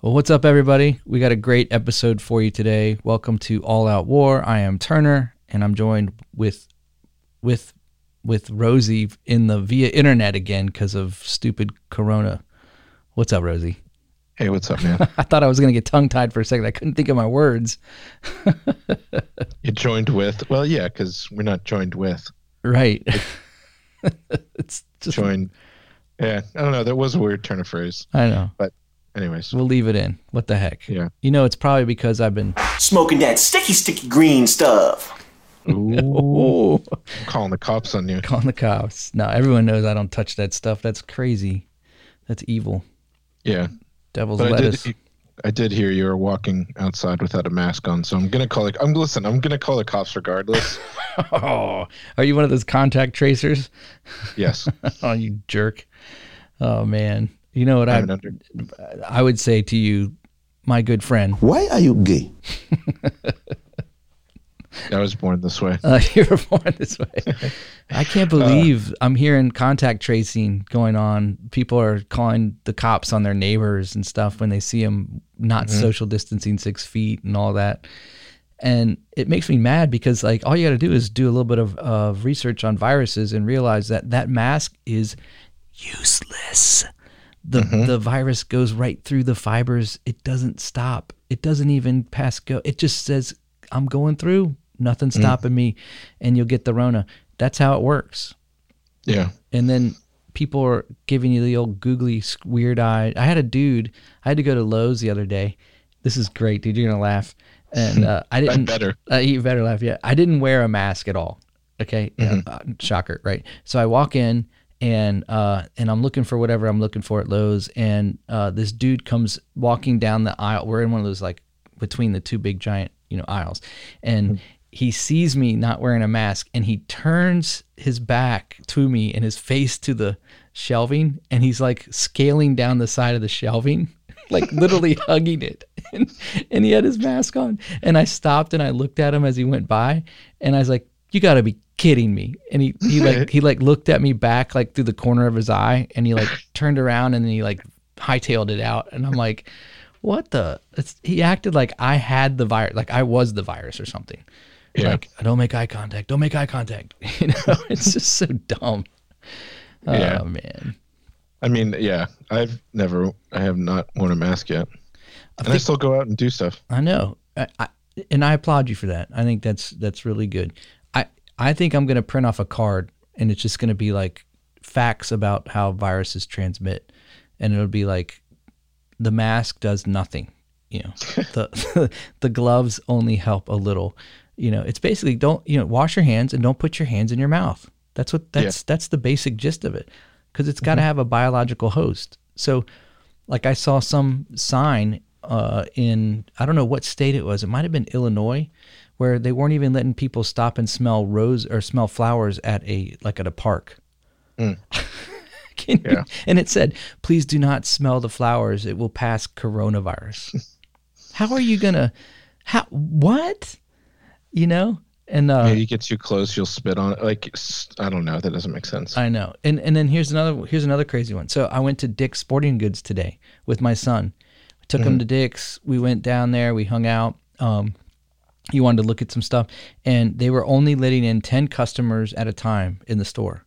Well, what's up, everybody? We got a great episode for you today. Welcome to All Out War. I am Turner, and I'm joined with with with Rosie in the via internet again because of stupid Corona. What's up, Rosie? Hey, what's up, man? I thought I was gonna get tongue tied for a second. I couldn't think of my words. you joined with? Well, yeah, because we're not joined with. Right. it's just joined. Yeah, I don't know. That was a weird turn of phrase. I know, but anyways, we'll leave it in. What the heck? Yeah. You know, it's probably because I've been smoking that sticky, sticky green stuff. Ooh. calling the cops on you. Calling the cops. No, everyone knows I don't touch that stuff. That's crazy. That's evil. Yeah. Devil's but lettuce. I did, I did hear you were walking outside without a mask on, so I'm gonna call it. I'm listen. I'm gonna call the cops regardless. oh, are you one of those contact tracers? Yes. oh, you jerk. Oh man, you know what I? I would say to you, my good friend. Why are you gay? I was born this way. Uh, you were born this way. I can't believe uh, I'm hearing contact tracing going on. People are calling the cops on their neighbors and stuff when they see them not mm-hmm. social distancing six feet and all that. And it makes me mad because like all you got to do is do a little bit of, of research on viruses and realize that that mask is useless. The mm-hmm. the virus goes right through the fibers. It doesn't stop. It doesn't even pass go. It just says I'm going through nothing mm. stopping me, and you'll get the Rona. That's how it works. Yeah. And then people are giving you the old googly weird eye. I had a dude. I had to go to Lowe's the other day. This is great, dude. You're gonna laugh. And uh, I didn't. better. Uh, you better laugh. Yeah. I didn't wear a mask at all. Okay. Mm-hmm. Uh, shocker, right? So I walk in and uh, and I'm looking for whatever I'm looking for at Lowe's, and uh, this dude comes walking down the aisle. We're in one of those like between the two big giant you know aisles, and mm-hmm he sees me not wearing a mask and he turns his back to me and his face to the shelving and he's like scaling down the side of the shelving like literally hugging it. And, and, he had his mask on. And i stopped and i looked at him as he went by and i was like you got to be kidding me and he, he like he like looked at me back like through the corner of his eye and he like turned around and he like hightailed it out and i'm like what the it's, he acted like i had the virus like i was the virus or something yeah. Like, don't make eye contact. Don't make eye contact. You know, it's just so dumb. Yeah. Oh man. I mean, yeah, I've never, I have not worn a mask yet, I and think, I still go out and do stuff. I know, I, I, and I applaud you for that. I think that's that's really good. I think I'm going to print off a card, and it's just going to be like facts about how viruses transmit, and it'll be like the mask does nothing. You know, the the gloves only help a little you know, it's basically don't you know wash your hands and don't put your hands in your mouth. That's what that's yeah. that's the basic gist of it, because it's got to mm-hmm. have a biological host. So, like I saw some sign uh, in I don't know what state it was. It might have been Illinois, where they weren't even letting people stop and smell rose or smell flowers at a like at a park. Mm. yeah. And it said, "Please do not smell the flowers; it will pass coronavirus." How are you gonna? How what? you know? And uh, maybe you get too close, you'll spit on it. Like I don't know, that doesn't make sense. I know. And and then here's another here's another crazy one. So I went to Dick's Sporting Goods today with my son. We took mm-hmm. him to Dick's. We went down there. We hung out. Um, he wanted to look at some stuff, and they were only letting in ten customers at a time in the store.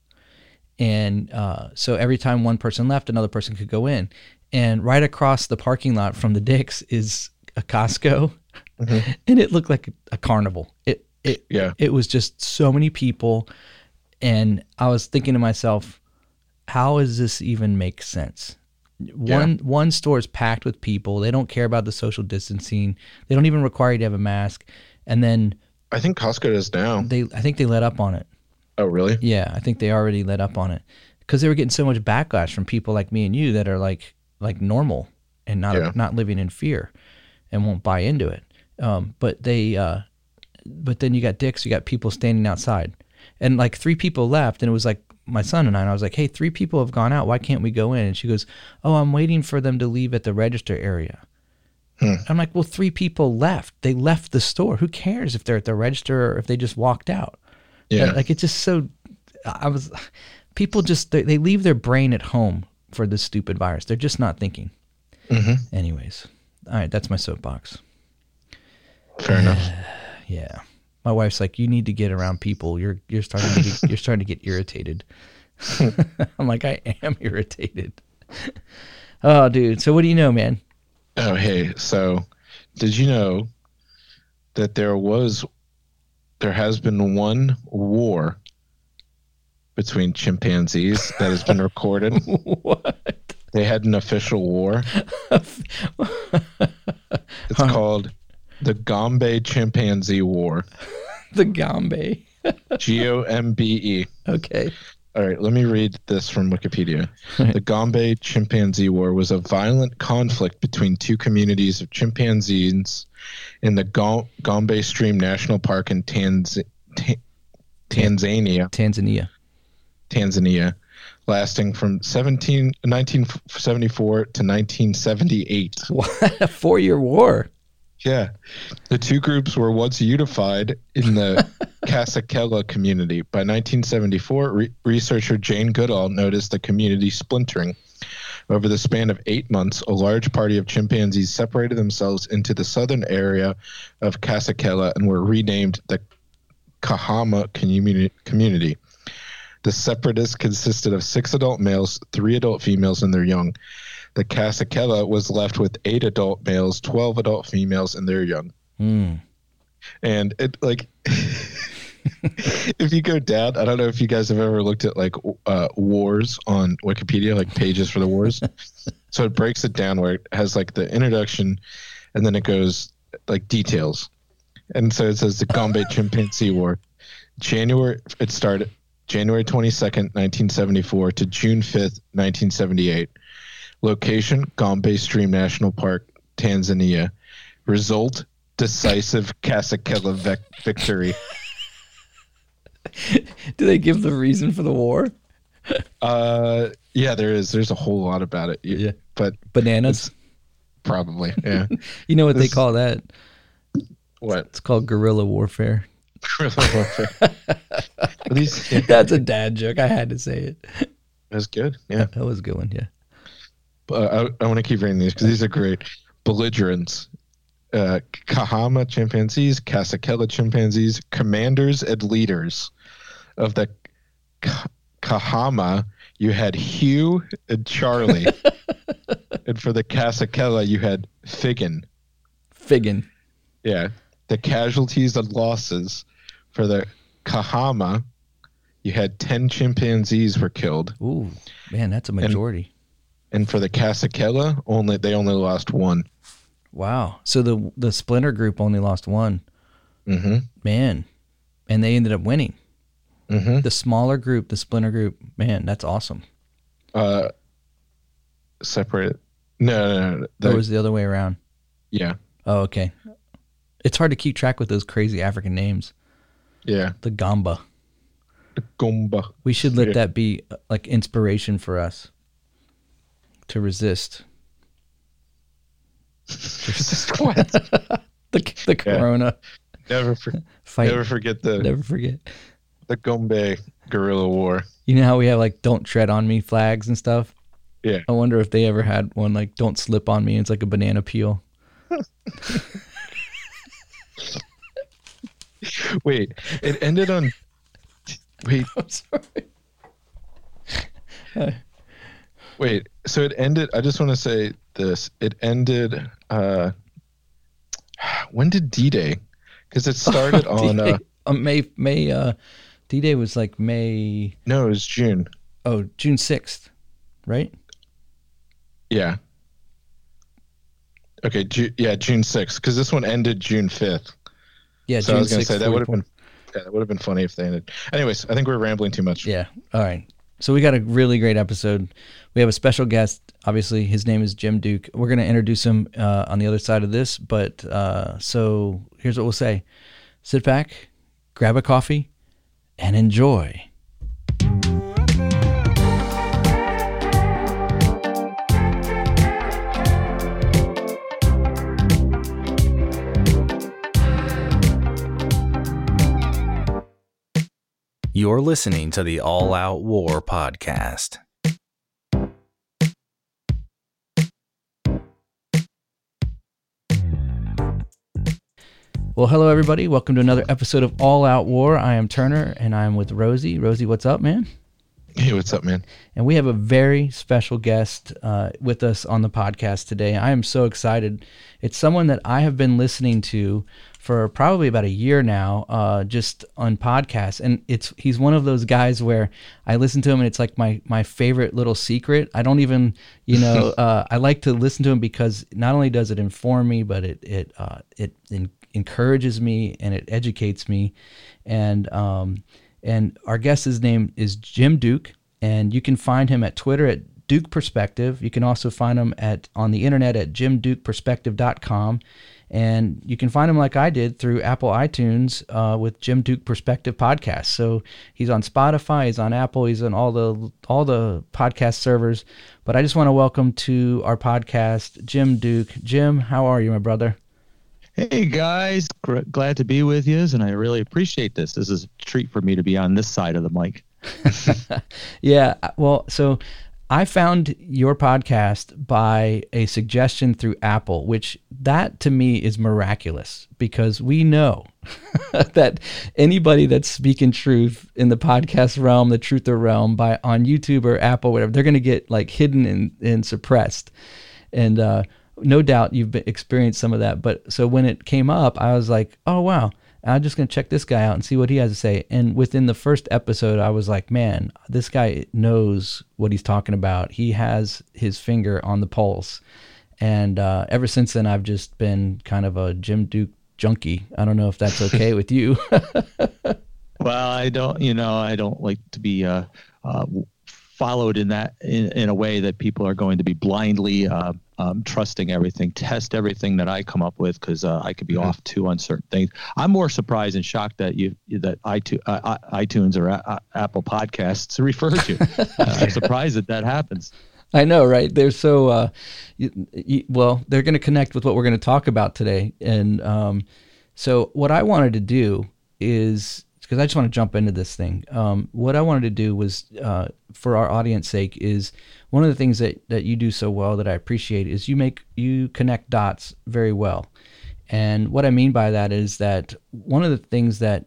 And uh, so every time one person left, another person could go in. And right across the parking lot from the Dick's is a Costco mm-hmm. and it looked like a carnival. It it yeah. It was just so many people, and I was thinking to myself, how does this even make sense? One yeah. one store is packed with people. They don't care about the social distancing. They don't even require you to have a mask. And then I think Costco is now. They I think they let up on it. Oh really? Yeah, I think they already let up on it because they were getting so much backlash from people like me and you that are like like normal and not yeah. not living in fear and won't buy into it. Um, but they, uh, but then you got dicks, you got people standing outside, and like three people left, and it was like my son and I. And I was like, "Hey, three people have gone out. Why can't we go in?" And she goes, "Oh, I'm waiting for them to leave at the register area." Hmm. I'm like, "Well, three people left. They left the store. Who cares if they're at the register or if they just walked out?" Yeah, like it's just so. I was, people just they, they leave their brain at home for this stupid virus. They're just not thinking. Mm-hmm. Anyways, All right, that's my soapbox. Fair enough. Yeah. My wife's like, you need to get around people. You're you're starting to get, you're starting to get irritated. I'm like, I am irritated. Oh, dude. So what do you know, man? Oh, hey. So, did you know that there was, there has been one war between chimpanzees that has been recorded? what? They had an official war. It's called the Gombe Chimpanzee War. The Gombe. G O M B E. Okay. All right, let me read this from Wikipedia. The Gombe Chimpanzee War was a violent conflict between two communities of chimpanzees in the Gom- Gombe Stream National Park in Tanz- Ta- Tanzania, Tanzania. Tanzania, lasting from 17, 1974 to 1978. What a four year war. Yeah. The two groups were once unified in the Kasakela community. By 1974, re- researcher Jane Goodall noticed the community splintering. Over the span of eight months, a large party of chimpanzees separated themselves into the southern area of Kasakela and were renamed the Kahama communi- community. The separatists consisted of six adult males, three adult females, and their young. The Kasakela was left with eight adult males, 12 adult females, and their young. Hmm. And it, like, if you go down, I don't know if you guys have ever looked at like uh, wars on Wikipedia, like pages for the wars. so it breaks it down where it has like the introduction and then it goes like details. And so it says the Gombe Chimpanzee War. January, it started January 22nd, 1974 to June 5th, 1978. Location Gombe Stream National Park, Tanzania. Result decisive Kasakela victory. Do they give the reason for the war? Uh, yeah, there is. There's a whole lot about it. You- Yeah. but Bananas. probably, yeah. You know what they call that? what? It's called guerrilla warfare. Guerrilla warfare. But these, yeah, That's a dad joke. I had to say it. that's good. Yeah. That was a good one. Yeah. Uh, I, I want to keep reading these because these are great. Belligerents. Uh, Kahama chimpanzees, Kasakela chimpanzees, commanders and leaders of the Ka- Kahama, you had Hugh and Charlie. and for the Kasakela, you had Figan. Figan. Yeah. The casualties and losses for the Kahama, you had 10 chimpanzees were killed. Ooh, man, that's a majority. And for the Kasakela, only they only lost one. wow. So the the splinter group only lost one. Mm-hmm. Man. And they ended up winning. Mm-hmm. The smaller group, the splinter group, man, that's awesome. Uh, separated. No, no, no. That The- was the other way around. yeah, Oh, okay. It's hard to keep track with those crazy African names. yeah. The Gamba. The Gomba. We should let Yeah. that be uh, like inspiration for us to resist what? the the corona never, for, fight. never Never, forget the never forget. the Gombe guerrilla war. You know how we have like "Don't tread on me" flags and stuff. Yeah. I wonder if they ever had one like "Don't slip on me." It's like a banana peel. Wait, it ended on. Wait, I'm sorry. Wait. So it ended. I just want to say this. It ended. uh When did D Day? Because it started on. uh. Uh, May May uh, D Day was like May No, it was June. oh June sixth, right? Yeah. Okay. Ju- yeah, June sixth. Because this one ended June fifth. Yeah, So I was gonna 6th, say that would have been. Yeah, that would have been funny if they ended. Anyways, I think we're rambling too much. Yeah. All right. So we got a really great episode. We have a special guest. Obviously, his name is Jim Duke. We're going to introduce him uh, on the other side of this. But uh, so here's what we'll say: sit back, grab a coffee, and enjoy. You're listening to the All Out War podcast. Well, hello, everybody. Welcome to another episode of All Out War. I am Turner and I'm with Rosie. Rosie, what's up, man? Hey, what's up, man? And we have a very special guest uh, with us on the podcast today. I am so excited. It's someone that I have been listening to for probably about a year now, uh, just on podcasts. And it's he's one of those guys where I listen to him and it's like my my favorite little secret. I don't even, you know, uh, I like to listen to him because not only does it inform me, but it it uh, it in, encourages me and it educates me. And um, and our guest's name is Jim Duke, and you can find him at Twitter at Duke Perspective. You can also find him at on the internet at jimdukeperspective.com. And you can find him like I did through Apple iTunes uh, with Jim Duke Perspective podcast. So he's on Spotify, he's on Apple, he's on all the all the podcast servers. But I just want to welcome to our podcast Jim Duke. Jim, how are you, my brother? Hey guys, Gr- glad to be with you, and I really appreciate this. This is a treat for me to be on this side of the mic. yeah, well, so I found your podcast by a suggestion through Apple, which that to me is miraculous because we know that anybody that's speaking truth in the podcast realm, the truther realm, by on YouTube or Apple, whatever, they're going to get like hidden and, and suppressed. And uh, no doubt you've experienced some of that. But so when it came up, I was like, oh wow, I'm just gonna check this guy out and see what he has to say. And within the first episode, I was like, man, this guy knows what he's talking about. He has his finger on the pulse. And uh, ever since then, I've just been kind of a Jim Duke junkie. I don't know if that's okay with you. well, I don't, you know, I don't like to be uh, uh, followed in that in, in, a way that people are going to be blindly uh, um, trusting everything, test everything that I come up with because uh, I could be mm-hmm. off too on certain things. I'm more surprised and shocked that you that iTunes, uh, iTunes or uh, Apple Podcasts referred you. I'm surprised that that happens. I know, right? They're so uh, you, you, well. They're going to connect with what we're going to talk about today, and um, so what I wanted to do is because I just want to jump into this thing. Um, what I wanted to do was, uh, for our audience sake, is one of the things that, that you do so well that I appreciate is you make you connect dots very well. And what I mean by that is that one of the things that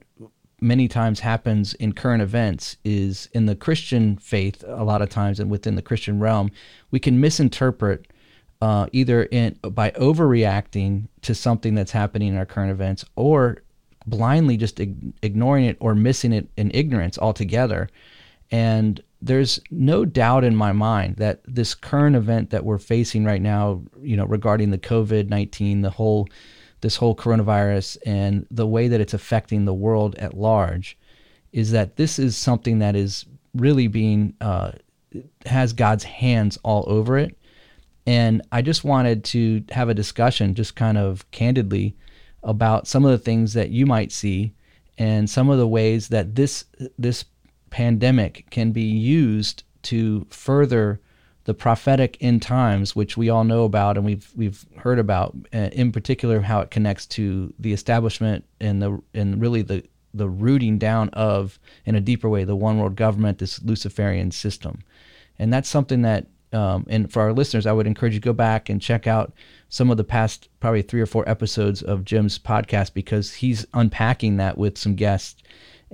many times happens in current events is in the Christian faith, a lot of times, and within the Christian realm, we can misinterpret uh, either in by overreacting to something that's happening in our current events, or blindly just ig- ignoring it or missing it in ignorance altogether. And there's no doubt in my mind that this current event that we're facing right now, you know, regarding the COVID 19, the whole, this whole coronavirus and the way that it's affecting the world at large, is that this is something that is really being, uh, has God's hands all over it. And I just wanted to have a discussion, just kind of candidly, about some of the things that you might see and some of the ways that this this pandemic can be used to further the prophetic end times, which we all know about and we've we've heard about, uh, in particular how it connects to the establishment and the and really the the rooting down of in a deeper way the one world government, this Luciferian system, and that's something that um, and for our listeners, I would encourage you to go back and check out some of the past probably three or four episodes of Jim's podcast because he's unpacking that with some guests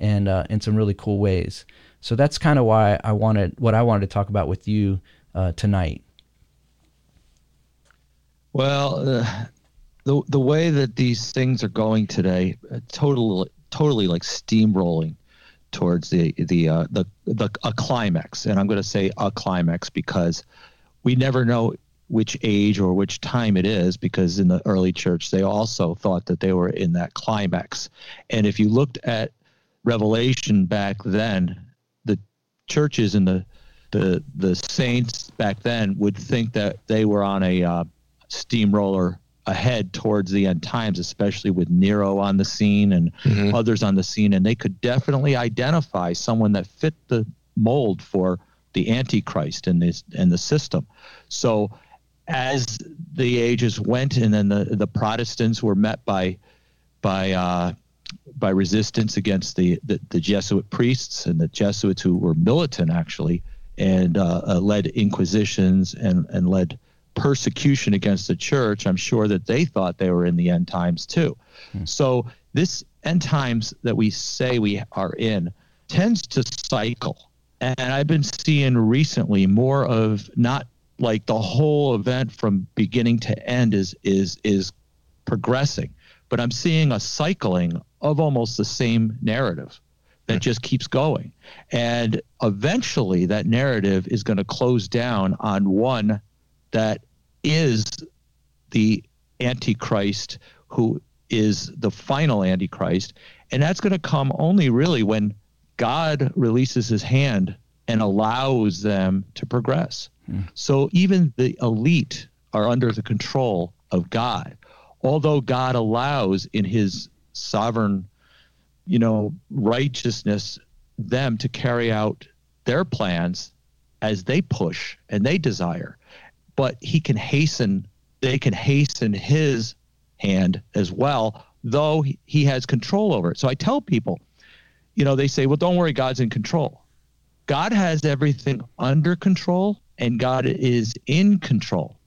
and uh, in some really cool ways. So that's kind of why I wanted what I wanted to talk about with you uh, tonight. Well, uh, the the way that these things are going today, uh, totally totally like steamrolling towards the the uh, the the a climax, and I'm going to say a climax because we never know which age or which time it is because in the early church they also thought that they were in that climax and if you looked at Revelation back then, the churches and the the the saints back then would think that they were on a uh, steamroller ahead towards the end times, especially with Nero on the scene and mm-hmm. others on the scene, and they could definitely identify someone that fit the mold for the Antichrist in this in the system. So as the ages went, and then the the Protestants were met by by uh, by resistance against the, the, the, Jesuit priests and the Jesuits who were militant actually and uh, uh, led inquisitions and, and led persecution against the church, I'm sure that they thought they were in the end times too. So this end times that we say we are in tends to cycle. And I've been seeing recently more of not like the whole event from beginning to end is is is progressing, but I'm seeing a cycling of almost the same narrative that hmm. just keeps going. And eventually that narrative is going to close down on one that is the antichrist who is the final antichrist. And that's going to come only really when god releases his hand and allows them to progress. Hmm. So even the elite are under the control of god although god allows in his sovereign you know righteousness them to carry out their plans as they push and they desire. But he can hasten they can hasten his hand as well though he- has control over it. So i tell people you know they say well don't worry god's in control. God has everything under control and god is in control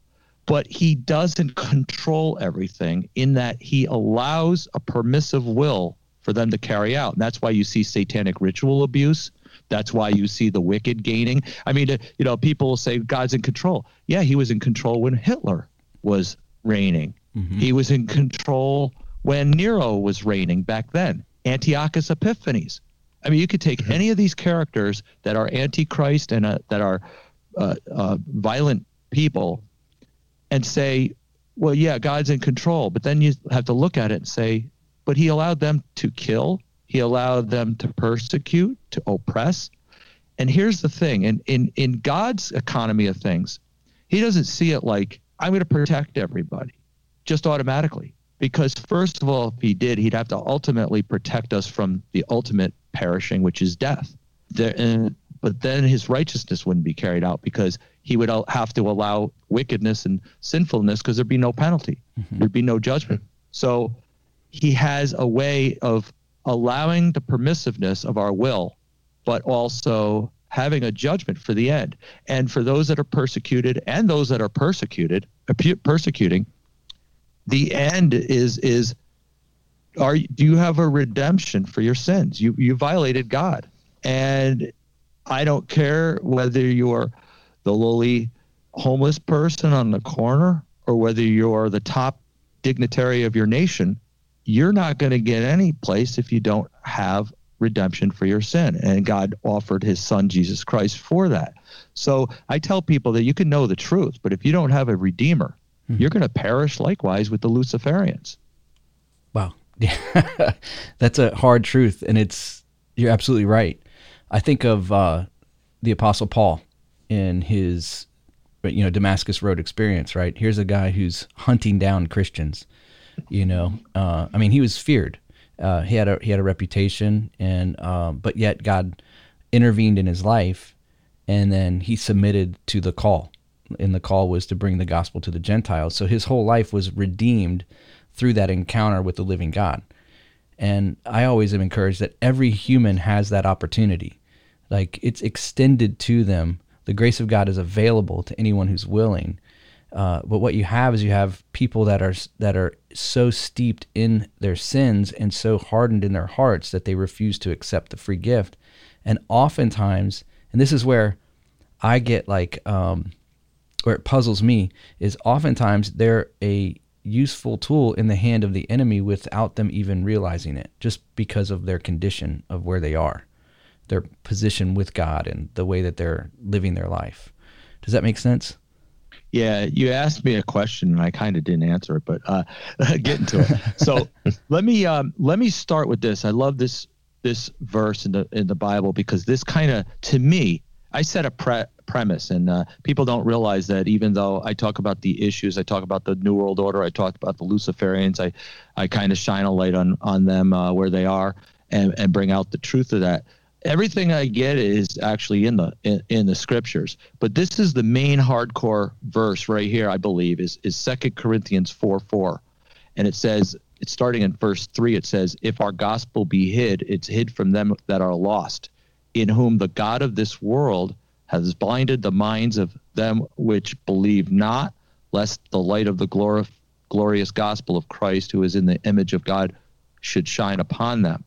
but he doesn't control everything in that he allows a permissive will for them to carry out and that's why you see satanic ritual abuse that's why you see the wicked gaining. I mean, uh, you know, people will say God's in control. Yeah, he was in control when Hitler was reigning. He was in control when Nero was reigning back then. Antiochus Epiphanes. I mean, you could take any of these characters that are antichrist and uh, that are uh, uh, violent people and say, well, yeah, God's in control. But then you have to look at it and say, but he allowed them to kill, he allowed them to persecute, to oppress. And here's the thing in, in, in God's economy of things, he doesn't see it like, I'm going to protect everybody just automatically. Because, first of all, if he did, he'd have to ultimately protect us from the ultimate perishing, which is death. There, and, but then his righteousness wouldn't be carried out because he would have to allow wickedness and sinfulness because there'd be no penalty, mm-hmm. there'd be no judgment. So he has a way of allowing the permissiveness of our will, but also having a judgment for the end. And for those that are persecuted and those that are persecuted, persecuting, the end is is are do you have a redemption for your sins? You you violated God, and I don't care whether you're the lowly homeless person on the corner or whether you're the top dignitary of your nation. You're not going to get any place if you don't have redemption for your sin. And God offered his son, Jesus Christ, for that. So I tell people that you can know the truth, but if you don't have a redeemer, you're going to perish likewise with the Luciferians. Wow. Yeah. That's a hard truth. And it's, you're absolutely right. I think of uh, the Apostle Paul in his, you know, Damascus Road experience, right? Here's a guy who's hunting down Christians, you know. Uh, I mean, he was feared. Uh, he had a he had a reputation, and um, but yet God intervened in his life, and then he submitted to the call, and the call was to bring the gospel to the Gentiles. So his whole life was redeemed through that encounter with the living God. And I always am encouraged that every human has that opportunity. Like it's extended to them. The grace of God is available to anyone who's willing. Uh, but what you have is you have people that are that are so steeped in their sins and so hardened in their hearts that they refuse to accept the free gift. And oftentimes, and this is where I get like um, where it puzzles me is oftentimes they're a useful tool in the hand of the enemy without them even realizing it, just because of their condition of where they are, their position with God, and the way that they're living their life. Does that make sense? Yeah, you asked me a question and I kind of didn't answer it, but uh, get into it. So let me um, let me start with this. I love this this verse in the in the Bible because this kind of to me, I set a pre- premise, and uh, people don't realize that even though I talk about the issues, I talk about the New World Order, I talk about the Luciferians, I I kind of shine a light on on them uh, where they are and and bring out the truth of that everything I get is actually in the in, in, the scriptures. But this is the main hardcore verse right here, I believe, is is Second Corinthians four four, and it says it's starting in verse three. It says, "If our gospel be hid, it's hid from them that are lost, in whom the God of this world has blinded the minds of them which believe not, lest the light of the glor- glorious gospel of Christ, who is in the image of God, should shine upon them.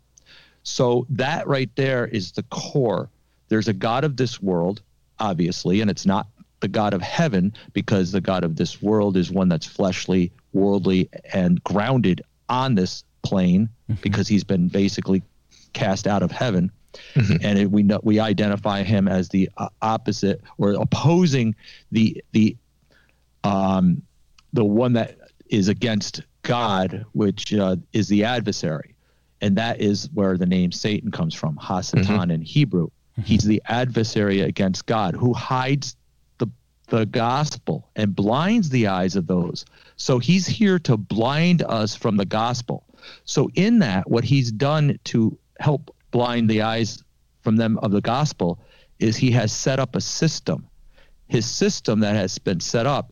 So that right there is the core. There's a God of this world, obviously, and it's not the God of heaven because the God of this world is one that's fleshly, worldly, and grounded on this plane because he's been basically cast out of heaven. And it, we know we identify him as the uh, opposite or opposing the the um, the one that is against God, which uh, is the adversary, and that is where the name Satan comes from, Hasatan mm-hmm. in Hebrew. Mm-hmm. He's the adversary against God who hides the the gospel and blinds the eyes of those. So he's here to blind us from the gospel. So in that, what he's done to help blind the eyes from them of the gospel is he has set up a system. His system that has been set up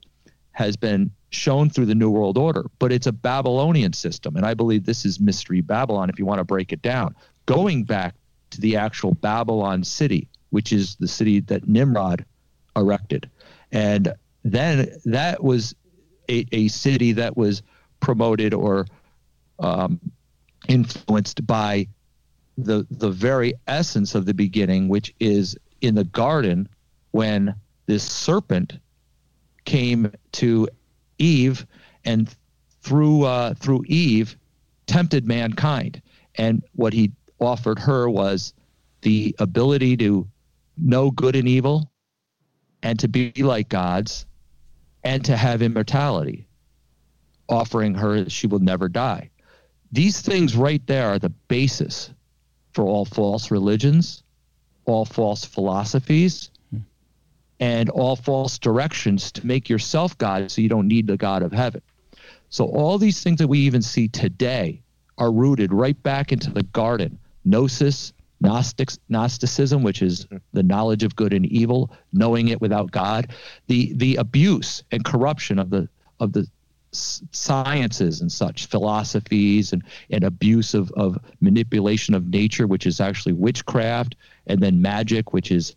has been shown through the New World Order, but it's a Babylonian system. And I believe this is Mystery Babylon, if you want to break it down, going back to the actual Babylon city, which is the city that Nimrod erected. And then that was a, a city that was promoted or um, influenced by the the very essence of the beginning, which is in the garden when this serpent came to Eve and through uh, through Eve tempted mankind, and what he offered her was the ability to know good and evil, and to be like gods, and to have immortality, offering her she will never die. These things right there are the basis for all false religions, all false philosophies, and all false directions to make yourself God so you don't need the God of heaven. So, all these things that we even see today are rooted right back into the garden. Gnosis, Gnostics, Gnosticism, which is mm-hmm. the knowledge of good and evil, knowing it without God, the the abuse and corruption of the of the sciences and such philosophies and, and abuse of, of manipulation of nature which is actually witchcraft and then magic which is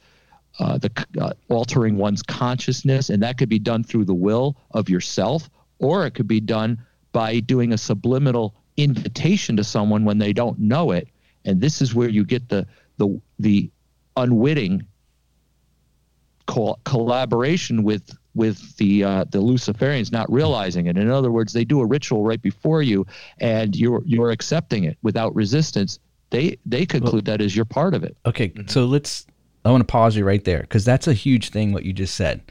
uh, the uh, altering one's consciousness and that could be done through the will of yourself or it could be done by doing a subliminal invitation to someone when they don't know it and this is where you get the the the unwitting co- collaboration with with the uh, the Luciferians not realizing it. In other words, they do a ritual right before you, and you're you're accepting it without resistance. They they conclude that as you're part of it. Okay, so let's. I want to pause you right there because that's a huge thing. What you just said.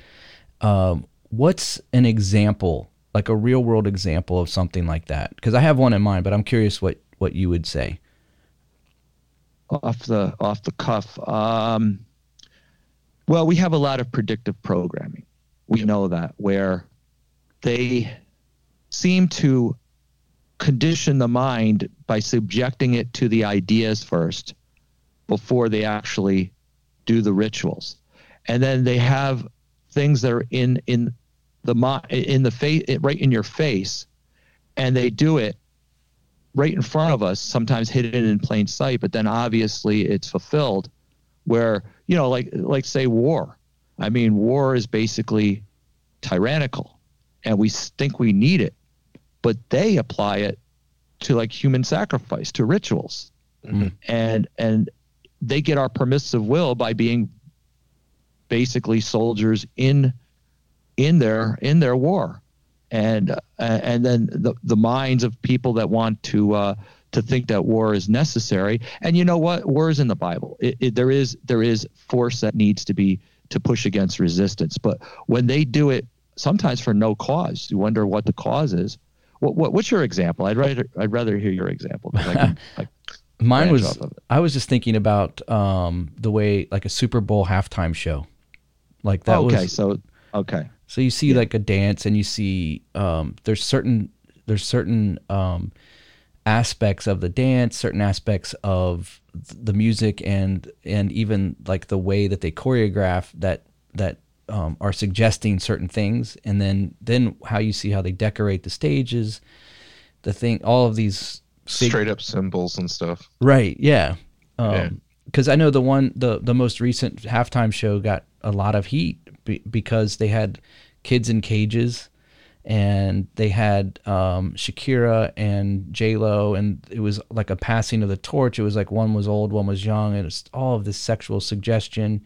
Um, what's an example, like a real world example of something like that? Because I have one in mind, but I'm curious what what you would say. off the off the cuff. Um, well, we have a lot of predictive programming. We know that where they seem to condition the mind by subjecting it to the ideas first before they actually do the rituals, and then they have things that are in in the in the face right in your face, and they do it right in front of us, sometimes hidden in plain sight, but then obviously it's fulfilled where, you know, like like say war. I mean, war is basically tyrannical and we think we need it, but they apply it to like human sacrifice, to rituals. Mm-hmm. And and they get our permissive will by being basically soldiers in in their in their war and uh, and then the the minds of people that want to uh, to think that war is necessary. And you know what? War is in the Bible. It, it, there is there is force that needs to be to push against resistance. But when they do it, sometimes for no cause, you wonder what the cause is. What, what what's your example? I'd rather I'd rather hear your example I can, like, Mine was of. I was just thinking about um, the way like a Super Bowl halftime show, like that okay, was so okay, So you see like a dance, and you see um, there's certain there's certain um, aspects of the dance, certain aspects of the music, and and even like the way that they choreograph that that um, are suggesting certain things, and then then how you see how they decorate the stages, the thing, all of these big- Straight up symbols and stuff. Right. Yeah. Yeah. Um, because I know the one the the most recent halftime show got a lot of heat be, because they had kids in cages, and they had um, Shakira and J Lo, and it was like a passing of the torch. It was like one was old, one was young, and it's all of this sexual suggestion.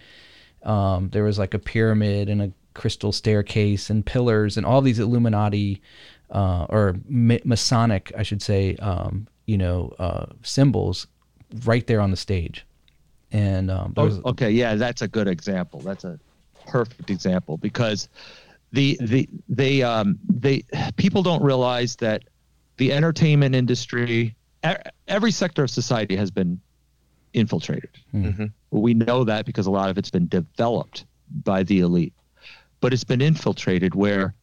Um, there was like a pyramid and a crystal staircase and pillars and all these Illuminati uh, or Masonic, I should say, um, you know, uh, symbols right there on the stage. And um, was, okay, yeah, that's a good example. That's a perfect example because the the they um they people don't realize that the entertainment industry every sector of society has been infiltrated. Mm-hmm. We know that because a lot of it's been developed by the elite, but it's been infiltrated where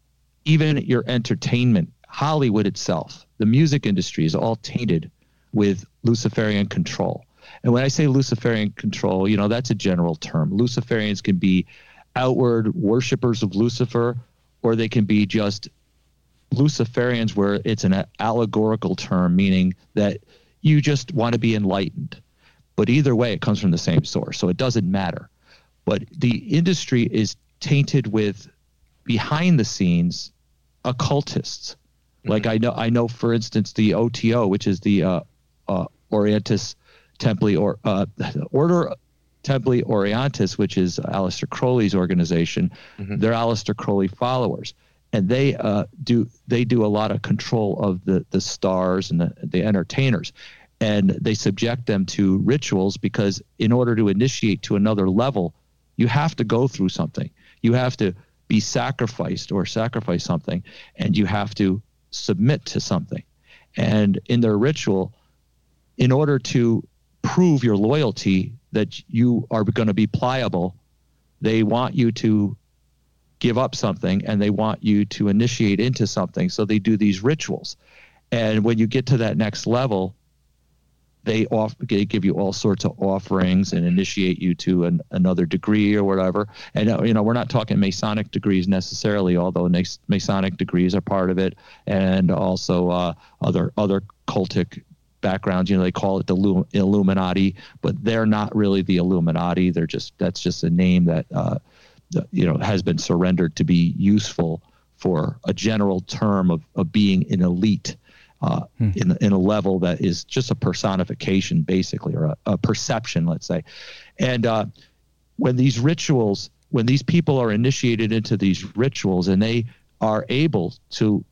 even your entertainment, Hollywood itself, the music industry is all tainted with Luciferian control. And when I say Luciferian control, you know, that's a general term. Luciferians can be outward worshippers of Lucifer, or they can be just Luciferians, where it's an allegorical term, meaning that you just want to be enlightened. But either way, it comes from the same source, so it doesn't matter. But the industry is tainted with behind the scenes occultists. Like I know, I know, for instance, the OTO, which is the uh, uh, Orientis Templi or uh, Order Templi Orientis, which is Aleister Crowley's organization. Mm-hmm. They're Aleister Crowley followers, and they uh, do they do a lot of control of the the stars and the, the entertainers, and they subject them to rituals because in order to initiate to another level, you have to go through something. You have to be sacrificed or sacrifice something, and you have to submit to something. And in their ritual, in order to prove your loyalty that you are going to be pliable, they want you to give up something and they want you to initiate into something. So they do these rituals. And when you get to that next level, they off they give you all sorts of offerings and initiate you to an, another degree or whatever. And uh, you know, we're not talking Masonic degrees necessarily, although Masonic degrees are part of it, and also uh, other other cultic backgrounds. You know, they call it the Illuminati, but they're not really the Illuminati. They're just that's just a name that uh, you know has been surrendered to be useful for a general term of, of being an elite uh, hmm. in, in a level that is just a personification, basically, or a, a perception, let's say. And uh, when these rituals, when these people are initiated into these rituals and they are able to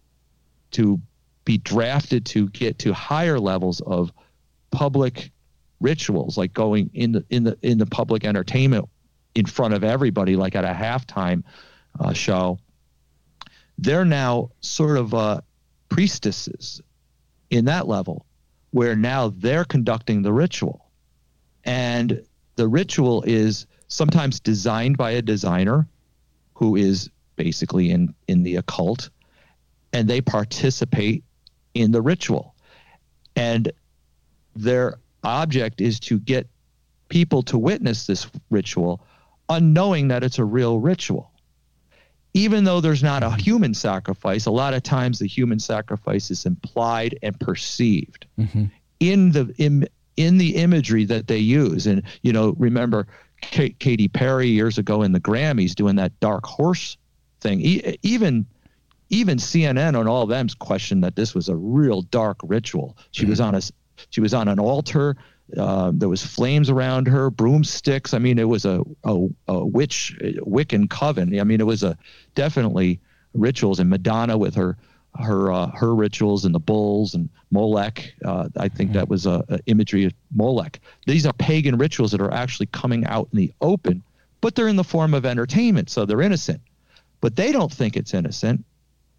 to be drafted to get to higher levels of public rituals, like going in the in the in the public entertainment in front of everybody, like at a halftime uh, show. They're now sort of uh, priestesses in that level where now they're conducting the ritual. And the ritual is sometimes designed by a designer who is basically in, in the occult, and they participate in the ritual. And their object is to get people to witness this ritual, unknowing that it's a real ritual even though there's not a human sacrifice, a lot of times the human sacrifice is implied and perceived mm-hmm. in the in, in the imagery that they use. And you know, remember K- Katy Perry years ago in the Grammys doing that dark horse thing. E- even even CNN and all of them questioned that this was a real dark ritual. She mm-hmm. was on a she was on an altar uh, there was flames around her, broomsticks. I mean, it was a, a, a witch, Wiccan coven. I mean, it was a definitely rituals and Madonna with her her uh, her rituals and the bulls and Molech. Uh, I think that was a, a, imagery of Molech. These are pagan rituals that are actually coming out in the open, but they're in the form of entertainment, so they're innocent. But they don't think it's innocent.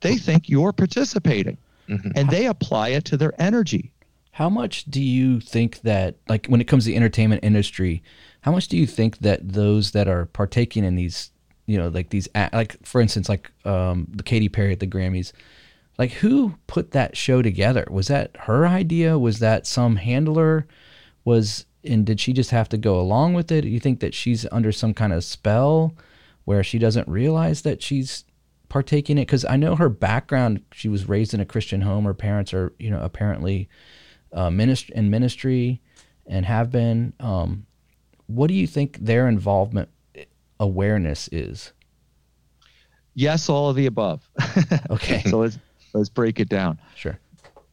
They think you're participating, mm-hmm. and they apply it to their energy. How much do you think that, like, when it comes to the entertainment industry, how much do you think that those that are partaking in these, you know, like these, like, for instance, like um, the Katy Perry at the Grammys, like, who put that show together? Was that her idea? Was that some handler? Was, and did she just have to go along with it? Do you think that she's under some kind of spell where she doesn't realize that she's partaking in it? Because I know her background, she was raised in a Christian home. Her parents are, you know, apparently uh, ministry in ministry and have been. Um, what do you think their involvement awareness is? Yes, all of the above. Okay. so let's let's break it down. Sure.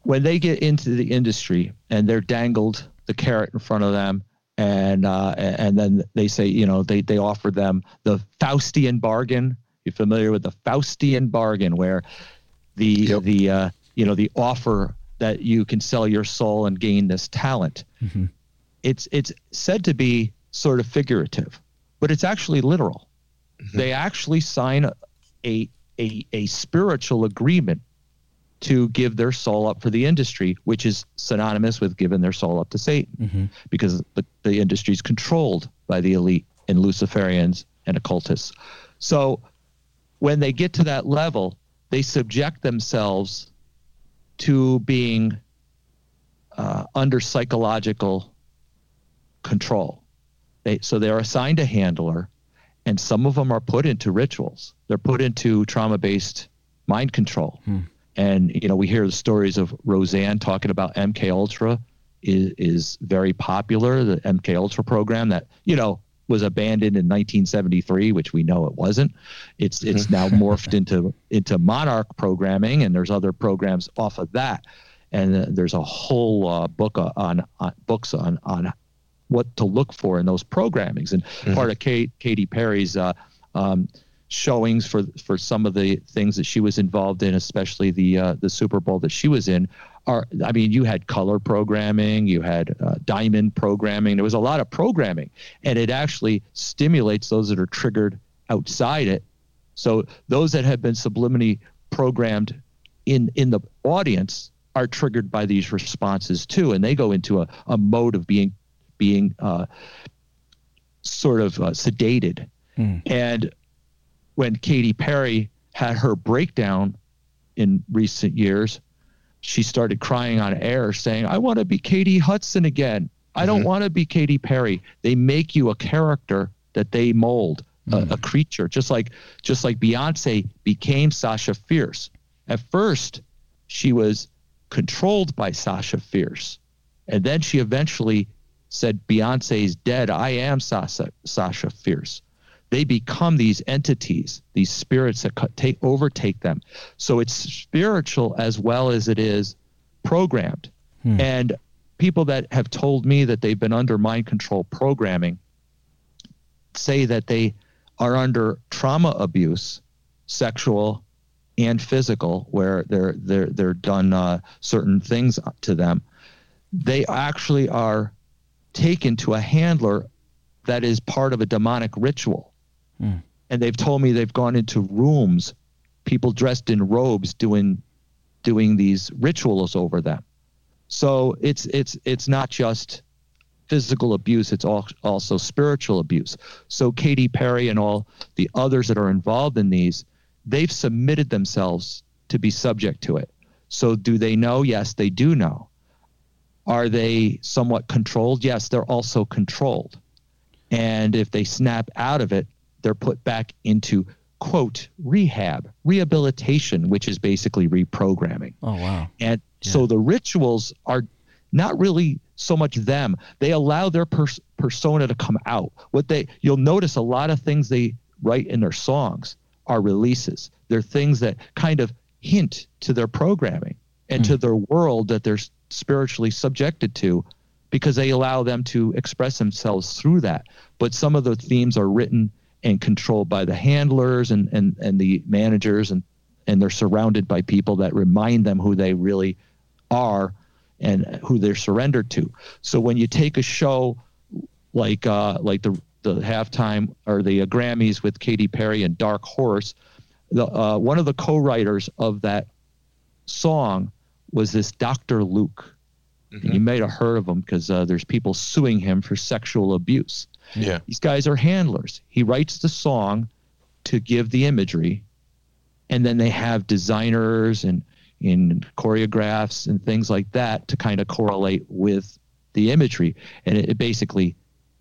When they get into the industry and they're dangled the carrot in front of them, and uh, and then they say, you know, they they offer them the Faustian bargain. You're familiar with the Faustian bargain, where the Yep. the uh, you know the offer that you can sell your soul and gain this talent. Mm-hmm. It's it's said to be sort of figurative, but it's actually literal. Mm-hmm. They actually sign a a a spiritual agreement to give their soul up for the industry, which is synonymous with giving their soul up to Satan, mm-hmm. because the, the industry is controlled by the elite and Luciferians and occultists. So when they get to that level, they subject themselves to being uh, under psychological control. They, so they're assigned a handler, and some of them are put into rituals. They're put into trauma-based mind control. And you know, we hear the stories of Roseanne talking about MK Ultra is, is very popular. The MK Ultra program that you know was abandoned in 1973, which we know it wasn't. It's it's now morphed into into Monarch programming, and there's other programs off of that. And uh, there's a whole uh, book on, on books on on what to look for in those programmings. And part of Kate, Katy Perry's uh, um, showings for for some of the things that she was involved in, especially the uh, the Super Bowl that she was in, are I mean, you had color programming, you had uh, diamond programming. There was a lot of programming, and it actually stimulates those that are triggered outside it. So those that have been subliminally programmed in in the audience are triggered by these responses too, and they go into a, a mode of being being uh, sort of uh, sedated. And when Katy Perry had her breakdown in recent years, she started crying on air saying, I want to be Katy Hudson again. I don't mm-hmm. want to be Katy Perry. They make you a character that they mold, a, a mm-hmm. creature, just like just like Beyonce became Sasha Fierce. At first, she was controlled by Sasha Fierce. And then she eventually said, Beyonce's dead. I am Sasha, Sasha Fierce. They become these entities, these spirits that take overtake them. So it's spiritual as well as it is programmed. And people that have told me that they've been under mind control programming say that they are under trauma abuse, sexual and physical, where they're they're they're done uh, certain things to them. They actually are taken to a handler that is part of a demonic ritual, Hmm. and they've told me they've gone into rooms, people dressed in robes doing doing these rituals over them. So it's it's it's not just physical abuse; it's al- also spiritual abuse. So Katy Perry and all the others that are involved in these, they've submitted themselves to be subject to it. So do they know? Yes, they do know. Are they somewhat controlled? Yes, they're also controlled. And if they snap out of it, they're put back into quote rehab, rehabilitation, which is basically reprogramming. Oh wow. And so the rituals are not really so much them. They allow their pers- persona to come out. What they you'll notice a lot of things they write in their songs are releases. They're things that kind of hint to their programming and to hmm. their world that they're spiritually subjected to because they allow them to express themselves through that. But some of the themes are written and controlled by the handlers and, and, and the managers and, and they're surrounded by people that remind them who they really are and who they're surrendered to. So when you take a show like uh, like the the halftime or the uh, Grammys with Katy Perry and Dark Horse, the uh, one of the co-writers of that song was this Dr. Luke. And you may have heard of him because uh, there's people suing him for sexual abuse. Yeah. These guys are handlers. He writes the song to give the imagery, and then they have designers and in choreographs and things like that to kind of correlate with the imagery, and it, it basically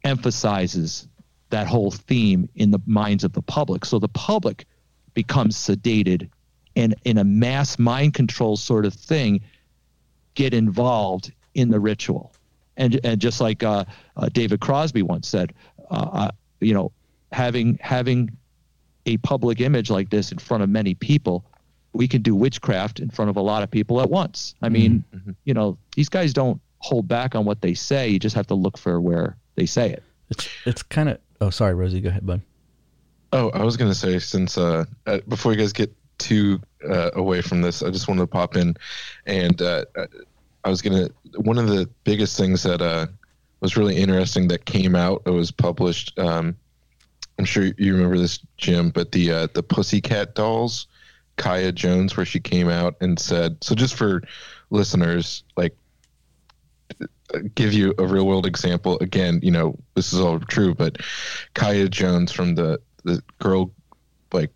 emphasizes that whole theme in the minds of the public. So the public becomes sedated, and in a mass mind control sort of thing, get involved in the ritual. And, and just like uh, uh, David Crosby once said, uh, uh, you know, having having a public image like this in front of many people, we can do witchcraft in front of a lot of people at once. I mean, you know, these guys don't hold back on what they say. You just have to look for where they say it. It's it's kind of. Oh, sorry, Rosie. Go ahead, bud. Oh, I was gonna say since uh, uh before you guys get too uh, away from this, I just wanted to pop in, and uh, I was gonna one of the biggest things that uh was really interesting that came out. It was published. Um, I'm sure you remember this, Jim, but the uh, the Pussycat Dolls, Kaya Jones, where she came out and said. So just for listeners, like give you a real world example. Again, you know, this is all true, but Kaya Jones from the the girl like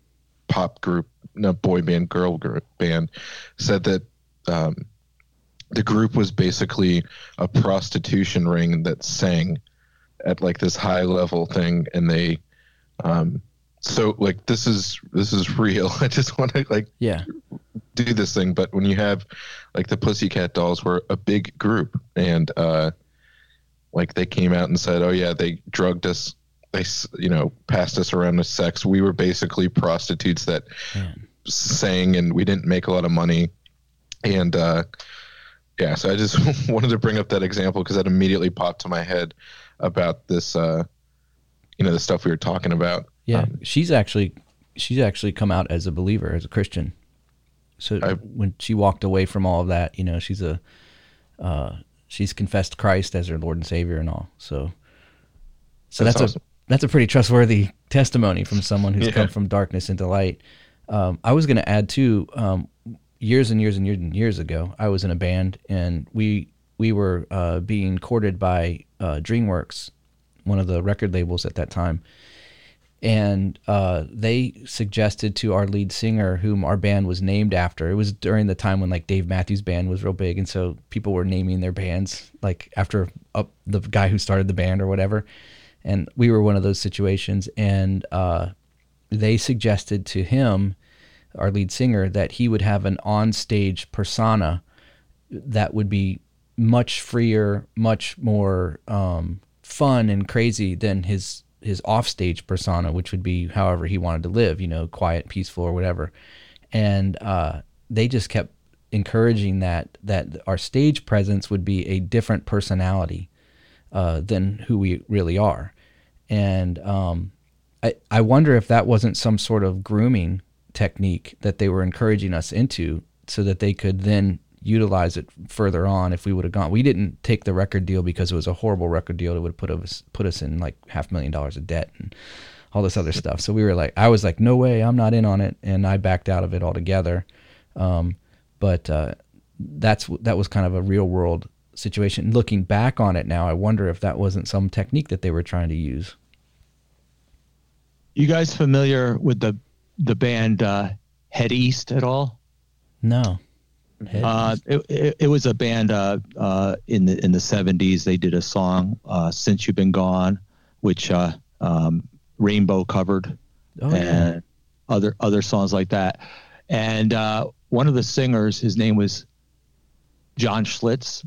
pop group, no boy band, girl group band, said that um, the group was basically a prostitution ring that sang at like this high level thing, and they. Um, so like this is this is real. I just want to like Yeah. do this thing, but when you have like the Pussycat Dolls were a big group, and uh, like they came out and said, "Oh yeah, they drugged us, they you know passed us around with sex. We were basically prostitutes that Man. sang, and we didn't make a lot of money." And uh, yeah, so I just wanted to bring up that example because that immediately popped to my head about this, uh, you know, the stuff we were talking about. Yeah, Um, she's actually she's actually come out as a believer, as a Christian. So I- when she walked away from all of that, you know, she's a uh, she's confessed Christ as her Lord and Savior and all. So so That's that's, awesome. a that's a pretty trustworthy testimony from someone who's Yeah. come from darkness into light. Um, I was going to add too. Um, years and years and years and years ago, I was in a band and we we were uh, being courted by uh, DreamWorks, one of the record labels at that time and uh, they suggested to our lead singer, whom our band was named after. It was during the time when like Dave Matthews Band was real big, and so people were naming their bands like after up the guy who started the band or whatever. And we were one of those situations, and uh, they suggested to him, our lead singer, that he would have an on-stage persona that would be much freer, much more um, fun and crazy than his his offstage persona, which would be however he wanted to live, you know, quiet, peaceful, or whatever. And uh, they just kept encouraging that that our stage presence would be a different personality uh, than who we really are. And um, I I wonder if that wasn't some sort of grooming technique that they were encouraging us into, so that they could then utilize it further on if we would have gone. We didn't take the record deal because it was a horrible record deal that would put us put us in like half a million dollars of debt and all this other stuff. So we were like, I was like, no way, I'm not in on it, and I backed out of it altogether. Um, but uh, that's that was kind of a real world situation. Looking back on it now, I wonder if that wasn't some technique that they were trying to use. You guys familiar with the the band uh, Head East at all? No. Uh, it, it, it was a band uh, uh, in the in the seventies. They did a song uh, "Since You've Been Gone," which uh, um, Rainbow covered, Oh, yeah. and other other songs like that. And uh, one of the singers, his name was John Schlitz.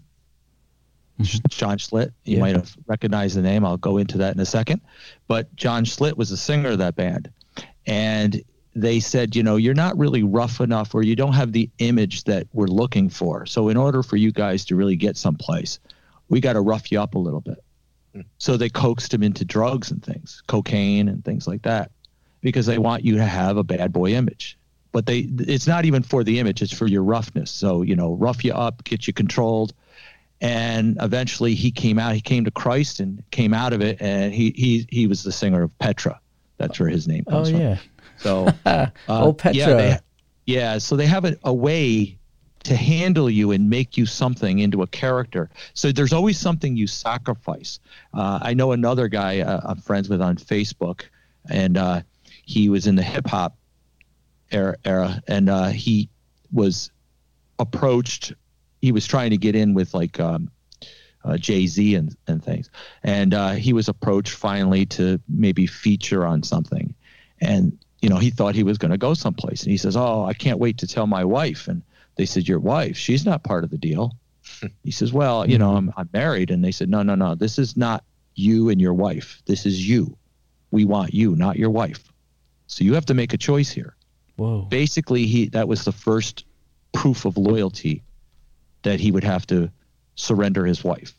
John Schlitt. You Yeah. might have recognized the name. I'll go into that in a second. But John Schlitt was the singer of that band. And they said, you know, you're not really rough enough or you don't have the image that we're looking for. So, in order for you guys to really get someplace, we got to rough you up a little bit. Hmm. So, they coaxed him into drugs and things, cocaine and things like that, because they want you to have a bad boy image. But they, it's not even for the image, it's for your roughness. So, you know, rough you up, get you controlled. And eventually he came out, he came to Christ and came out of it. And he, he, he was the singer of Petra. That's where his name Oh comes from. So, uh, oh Petra. Yeah, they, yeah, so they have a, a way to handle you and make you something into a character. So there's always something you sacrifice. Uh, I know another guy uh, I'm friends with on Facebook, and uh, he was in the hip hop era, era and uh, he was approached. He was trying to get in with like um, uh, Jay Z and, and things. And uh, he was approached finally to maybe feature on something. And, you know, he thought he was going to go someplace. And he says, Oh, I can't wait to tell my wife. And they said, Your wife, she's not part of the deal. he says, Well, you know, I'm, I'm married. And they said, No, no, no, this is not you and your wife. This is you. We want you, not your wife. So you have to make a choice here. Whoa. Basically, he that was the first proof of loyalty that he would have to surrender his wife,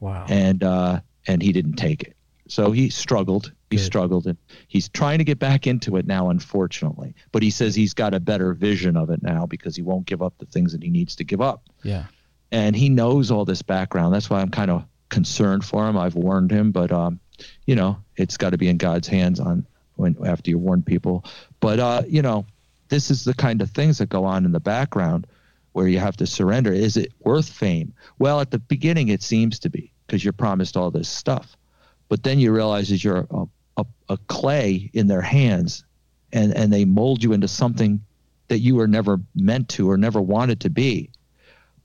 Wow. and uh, and he didn't take it. So he struggled. He Good. struggled, and he's trying to get back into it now. Unfortunately, but he says he's got a better vision of it now because he won't give up the things that he needs to give up yeah. and he knows all this background. That's why I'm kind of concerned for him. I've warned him, but um, you know, it's got to be in God's hands on when after you warn people. But uh, you know, this is the kind of things that go on in the background where you have to surrender. Is it worth fame? Well, at the beginning, it seems to be because you're promised all this stuff, but then you realize that you're a, a, a clay in their hands, and and they mold you into something that you were never meant to or never wanted to be.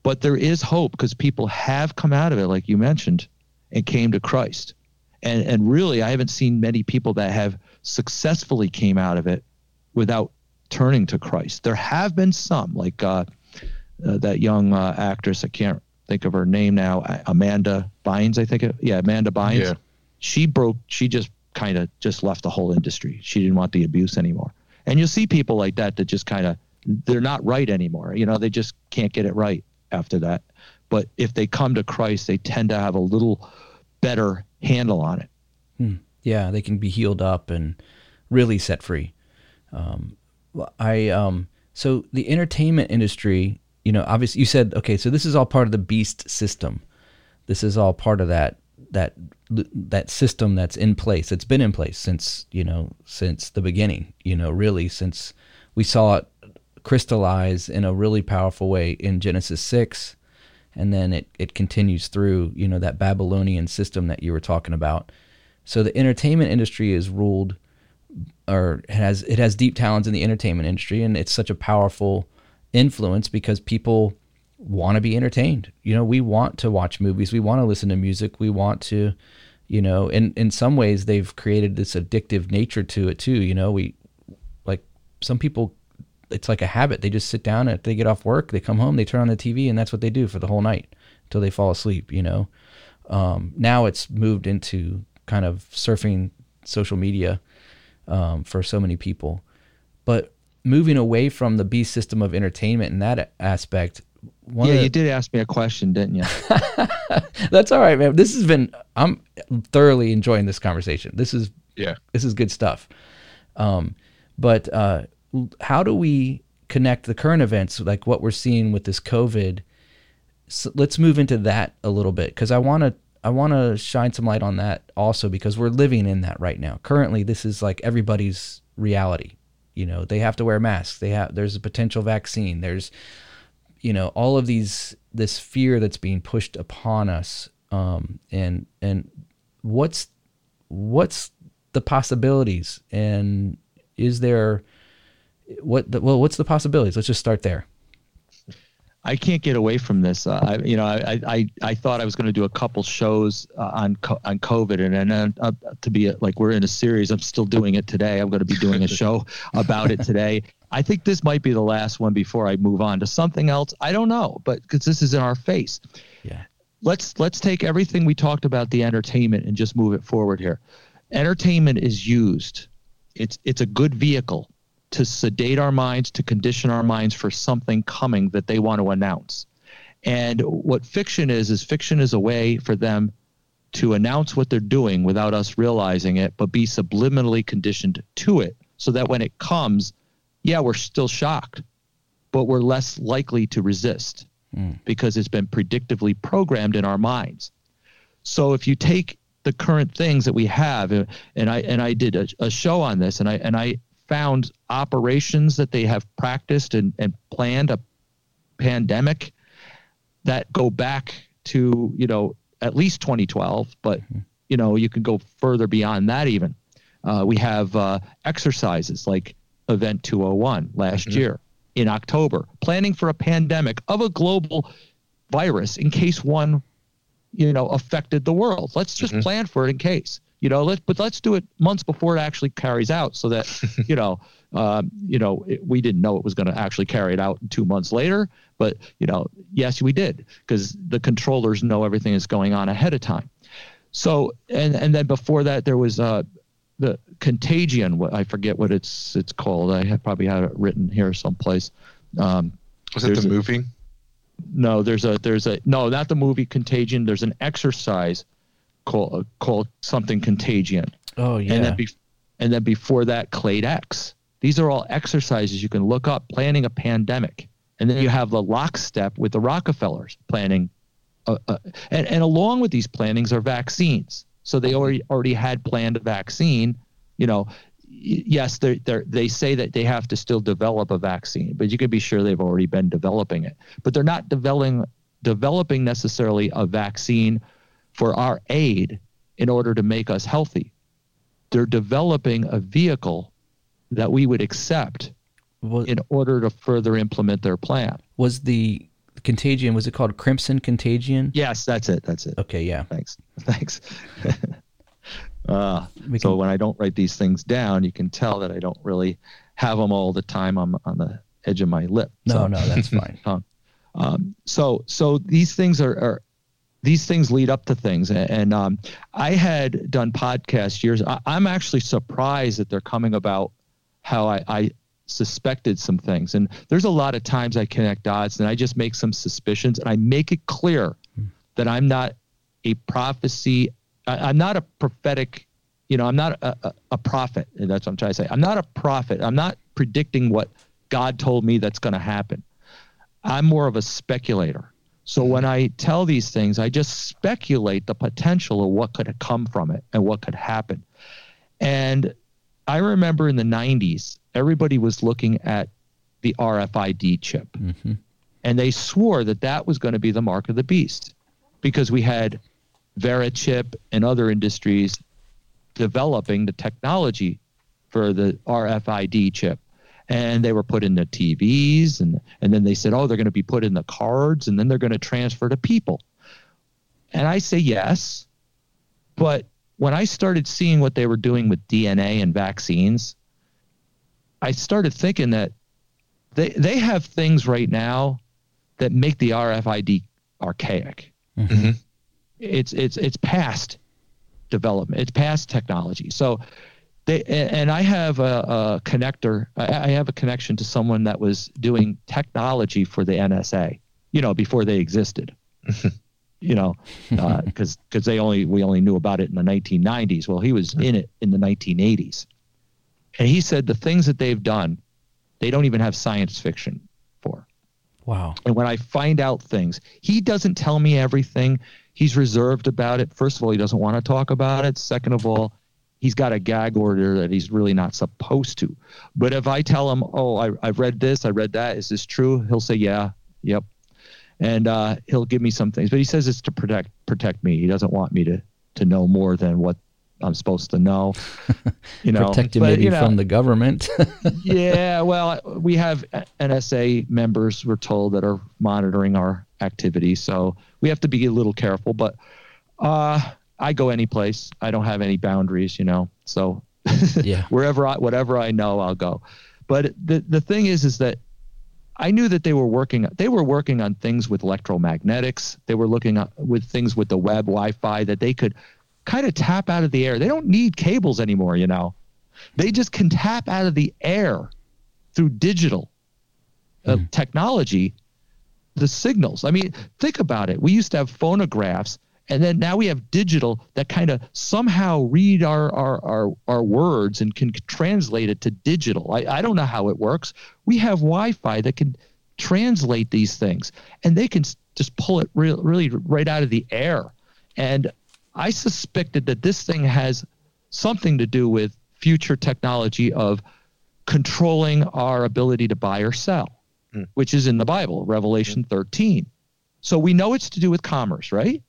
But there is hope because people have come out of it like you mentioned and came to christ. And and really i haven't seen many people that have successfully came out of it without turning to christ. There have been some like uh, uh, that young uh, actress i can't think of her name now amanda bynes i think it, yeah amanda bynes. Yeah. she broke she just kind of just left the whole industry. She didn't want the abuse anymore. And you'll see people like that that just kind of they're not right anymore. You know they just can't get it right after that. But if they come to christ they tend to have a little better handle on it. Yeah, they can be healed up and really set free. Um, I um, so the entertainment industry, you know, obviously you said okay, so this is all part of the beast system. This is all part of that that that system that's in place. It's been in place since you know since the beginning. You know, really since we saw it crystallize in a really powerful way in Genesis six, and then it it continues through you know that Babylonian system that you were talking about. So the entertainment industry is ruled or has it has deep talents in the entertainment industry and it's such a powerful influence because people want to be entertained. You know, we want to watch movies, we want to listen to music, we want to, you know, in in some ways they've created this addictive nature to it too, you know, we like some people it's like a habit. They just sit down and they get off work, they come home, they turn on the TV and that's what they do for the whole night until they fall asleep, you know. Um, now it's moved into kind of surfing social media um, for so many people. But moving away from the beast system of entertainment in that aspect, one yeah the- you did ask me a question didn't you that's all right, man. This has been I'm thoroughly enjoying this conversation. This is Yeah. this is good stuff. Um, but uh, how do we connect the current events, like what we're seeing with this COVID? So let's move into that a little bit because I want to I want to shine some light on that also because we're living in that right now. Currently, this is like everybody's reality. You know, they have to wear masks. They have there's a potential vaccine. There's you know all of these this fear that's being pushed upon us um and and what's what's the possibilities and is there what the, well what's the possibilities let's just start there I can't get away from this. Uh, I, you know, I, I, I thought I was going to do a couple shows uh, on co- on COVID, and then uh, to be a, like we're in a series. I'm still doing it today. I'm going to be doing a show about it today. I think this might be the last one before I move on to something else. I don't know, but because this is in our face. yeah let's let's take everything we talked about the entertainment and just move it forward here. Entertainment is used. It's it's a good vehicle to sedate our minds, to condition our minds for something coming that they want to announce. And what fiction is is fiction is a way for them to announce what they're doing without us realizing it, but be subliminally conditioned to it so that when it comes, yeah, we're still shocked, but we're less likely to resist because it's been predictively programmed in our minds. So if you take the current things that we have, uh, and I and I did a, a show on this, and I and I found operations that they have practiced and, and planned a pandemic that go back to you know at least 2012, but you know you can go further beyond that even. Uh, we have uh, exercises like Event 201 last year in October, planning for a pandemic of a global virus in case one, you know, affected the world. Let's just plan for it in case, you know. Let's but let's do it months before it actually carries out, so that you know, um, you know, it, we didn't know it was going to actually carry it out two months later. But you know, yes, we did because the controllers know everything is going on ahead of time. So and and then before that there was uh the contagion. What I forget what it's it's called. I have probably had it written here someplace. Um, Was it There's the a- movie? no, there's a there's a no, not the movie Contagion. There's an exercise called uh, called something Contagion, Oh yeah. and then be, and then before that, Clade X. These are all exercises you can look up planning a pandemic, and then you have the lockstep with the Rockefellers planning, uh, uh, and and along with these plannings are vaccines. So they already already had planned a vaccine. You know, yes, they they they say that they have to still develop a vaccine, but you can be sure they've already been developing it. But they're not developing developing necessarily a vaccine for our aid in order to make us healthy. They're developing a vehicle that we would accept was, in order to further implement their plan. was the contagion? Was it called Crimson Contagion? Yes, that's it. That's it. Okay, yeah. Thanks. Thanks. uh, We so when I don't write these things down, you can tell that I don't really have them all the time on, on the edge of my lip. No, So- no, that's fine. tongue. Um, so so these things are, are these things lead up to things, and, and um, I had done podcast years. I, I'm actually surprised that they're coming about how I, I suspected some things, and there's a lot of times I connect dots, and I just make some suspicions, and I make it clear hmm. that I'm not a prophecy. I, I'm not a prophetic. You know, I'm not a, a, a prophet. and That's what I'm trying to say. I'm not a prophet. I'm not predicting what God told me that's going to happen. I'm more of a speculator. So hmm. when I tell these things, I just speculate the potential of what could come from it and what could happen. And I remember in the 90s, everybody was looking at the RFID chip. hmm And they swore that that was going to be the mark of the beast because we had Verichip and other industries developing the technology for the RFID chip. And they were put in the TVs, and, and then they said, oh, they're going to be put in the cards, and then they're going to transfer to people. And I say yes. But when I started seeing what they were doing with DNA and vaccines, I started thinking that they, they have things right now that make the RFID archaic. Mhm. It's it's it's past development. It's past technology. So they and I have a, a connector. I, I have a connection to someone that was doing technology for the NSA. You know, before they existed. Mm-hmm. you know, uh, because because they only we only knew about it in the 1990s. Well, he was mm-hmm. in it in the 1980s, and he said the things that they've done, they don't even have science fiction for. Wow. And when I find out things, he doesn't tell me everything. He's reserved about it. First of all, he doesn't want to talk about it. Second of all, he's got a gag order that he's really not supposed to. But if I tell him, oh, I, I've read this, I read that, is this true? He'll say, yeah, yep. And uh, he'll give me some things. But he says it's to protect protect me. He doesn't want me to to know more than what I'm supposed to know. You know, Protect you But, maybe you know, from the government. yeah, well, we have NSA members, we're told, that are monitoring our activity. So we have to be a little careful. But uh, I go any place. I don't have any boundaries, you know. So yeah. wherever I, whatever I know, I'll go. But the the thing is, is that I knew that they were working. They were working on things with electromagnetics. They were looking at with things with the web, Wi-Fi that they could kind of tap out of the air. They don't need cables anymore, you know. They just can tap out of the air through digital uh, technology the signals. I mean, think about it. We used to have phonographs, and then now we have digital that kind of somehow read our, our, our, our words and can translate it to digital. I, I don't know how it works. We have Wi Fi that can translate these things, and they can just pull it real, really right out of the air. And I suspected that this thing has something to do with future technology of controlling our ability to buy or sell, which is in the Bible, Revelation 13. So we know it's to do with commerce, right?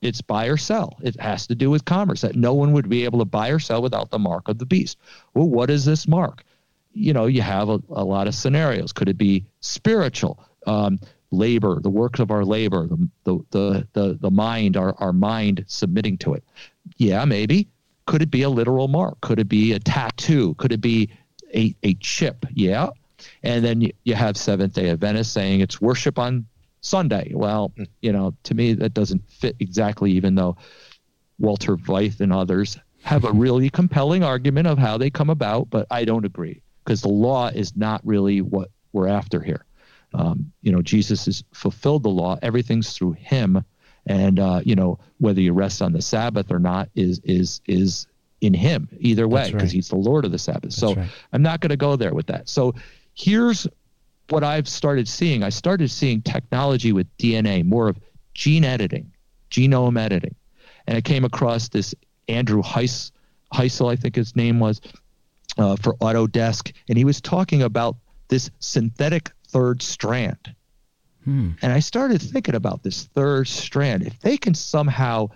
It's buy or sell. It has to do with commerce that no one would be able to buy or sell without the mark of the beast. Well, what is this mark? You know, you have a, a lot of scenarios. Could it be spiritual? Um, labor, the works of our labor, the the the the, the mind, our, our mind submitting to it. Yeah, maybe. Could it be a literal mark? Could it be a tattoo? Could it be a, a chip? Yeah. And then you, you have Seventh day Adventists saying it's worship on Sunday. Well, hmm. you know, to me, that doesn't fit exactly, even though Walter Veith and others have a really compelling argument of how they come about, but I don't agree because the law is not really what we're after here. Um, you know, Jesus has fulfilled the law; everything's through Him, and uh, you know whether you rest on the Sabbath or not is is is in Him either way because right. He's the Lord of the Sabbath. so right. I'm not going to go there with that. So here's what I've started seeing. I started seeing technology with DNA, more of gene editing, genome editing, and I came across this Andrew Heis, Heisel, I think his name was, uh, for Autodesk, and he was talking about this synthetic third strand. Hmm. And I started thinking about this third strand. If they can somehow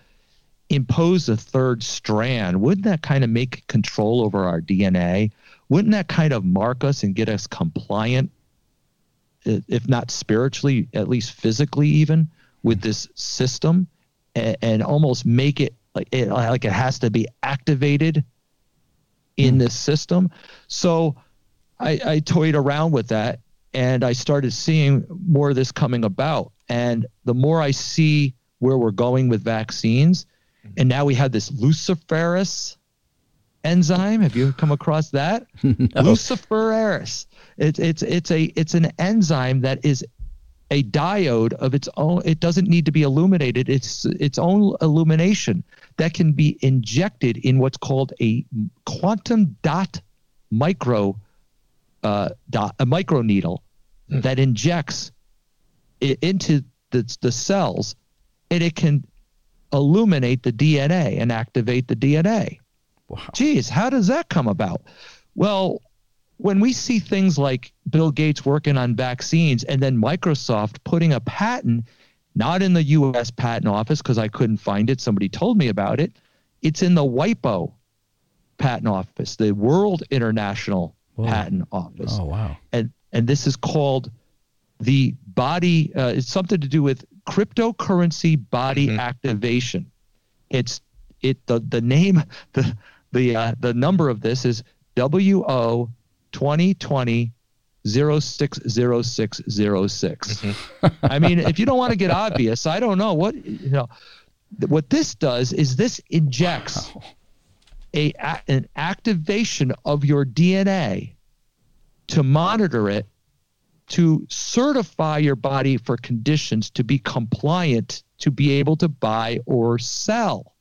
impose a third strand, wouldn't that kind of make control over our DNA? Wouldn't that kind of mark us and get us compliant, if not spiritually, at least physically, even with this system, and, and almost make it like it like it has to be activated in hmm. this system? So I, I toyed around with that and I started seeing more of this coming about. And the more I see where we're going with vaccines, and now we have this luciferase enzyme. Have you come across that? Luciferase. It's it's it's a it's an enzyme that is a diode of its own. It doesn't need to be illuminated. It's its own illumination that can be injected in what's called a quantum dot micro uh, dot, a micro needle that injects it into the, the cells and it can illuminate the DNA and activate the DNA. Wow. Geez, how does that come about? Well, when we see things like Bill Gates working on vaccines and then Microsoft putting a patent, not in the US patent office because I couldn't find it, somebody told me about it. It's in the WIPO patent office, the World International Whoa. Patent Office Oh wow. and and this is called the body. Uh, it's something to do with cryptocurrency body activation. It's it the the name the the uh, the number of this is WO twenty twenty. 060606. I mean, if you don't want to get obvious, I don't know what you know. What this does is this injects a a- an activation of your DNA to monitor it to certify your body for conditions to be compliant to be able to buy or sell.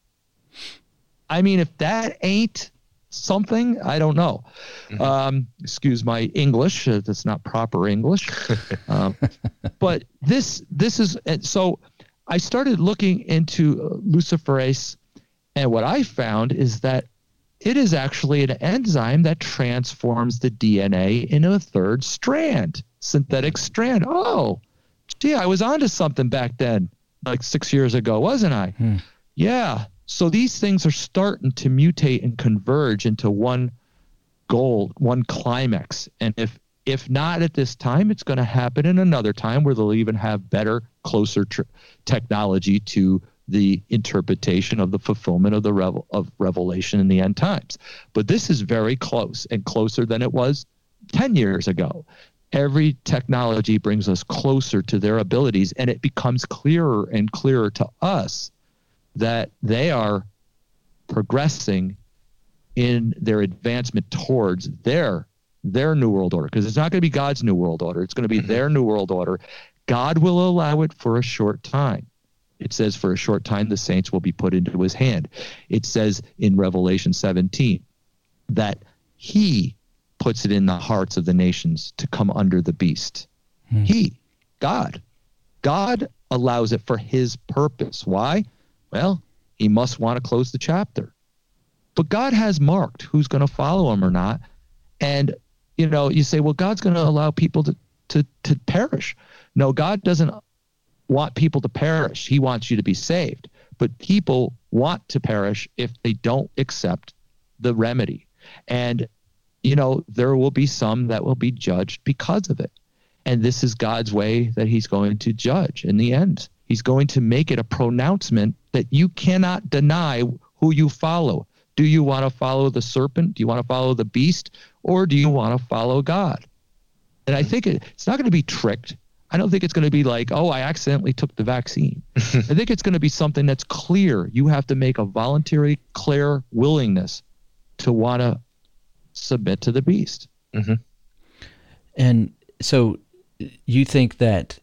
I mean, if that ain't something, I don't know. Um, excuse my English; uh, that's not proper English. um, but this this is so. I started looking into uh, luciferase, and what I found is that it is actually an enzyme that transforms the DNA into a third strand, synthetic strand. Oh, gee, I was onto something back then, like six years ago, wasn't I? Hmm. Yeah. So these things are starting to mutate and converge into one goal, one climax. And if if not at this time, it's going to happen in another time where they'll even have better, closer tr- technology to the interpretation of the fulfillment of the revel- of revelation in the end times. But this is very close and closer than it was 10 years ago. Every technology brings us closer to their abilities, and it becomes clearer and clearer to us that they are progressing in their advancement towards their their new world order. Because it's not going to be God's new world order. It's going to be mm-hmm. their new world order. God will allow it for a short time it says for a short time the saints will be put into his hand. It says in Revelation 17 that he puts it in the hearts of the nations to come under the beast. Hmm. He God. God allows it for his purpose. Why? Well he must want to close the chapter. But God has marked who's going to follow him or not. And you know, you say, well, God's going to allow people to to to perish. No, God doesn't want people to perish. He wants you to be saved. But people want to perish if they don't accept the remedy. And you know, there will be some that will be judged because of it. And this is God's way that he's going to judge in the end. He's going to make it a pronouncement that you cannot deny who you follow. Do you want to follow the serpent? Do you want to follow the beast? Or do you want to follow God? And I mm-hmm. think it, it's not going to be tricked. I don't think it's going to be like, oh, I accidentally took the vaccine. I think it's going to be something that's clear. You have to make a voluntary, clear willingness to want to submit to the beast. And so you think that,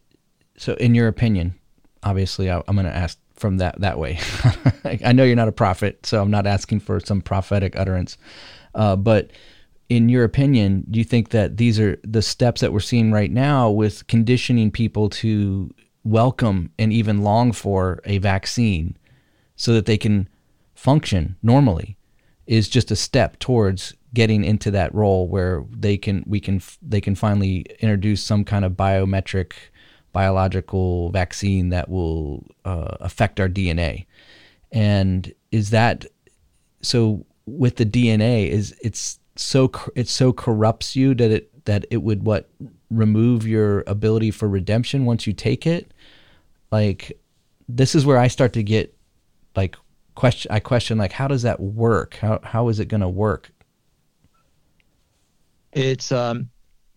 so in your opinion, obviously I, I'm going to ask from that, that way. I know you're not a prophet, so I'm not asking for some prophetic utterance. Uh, but in your opinion, do you think that these are the steps that we're seeing right now with conditioning people to welcome and even long for a vaccine so that they can function normally is just a step towards getting into that role where they can we can they can finally introduce some kind of biometric biological vaccine that will uh, affect our DNA and is that so with the DNA is it's so it so corrupts you that it that it would what remove your ability for redemption once you take it? Like this is where I start to get like question I question like how does that work? How how is it going to work? It's um,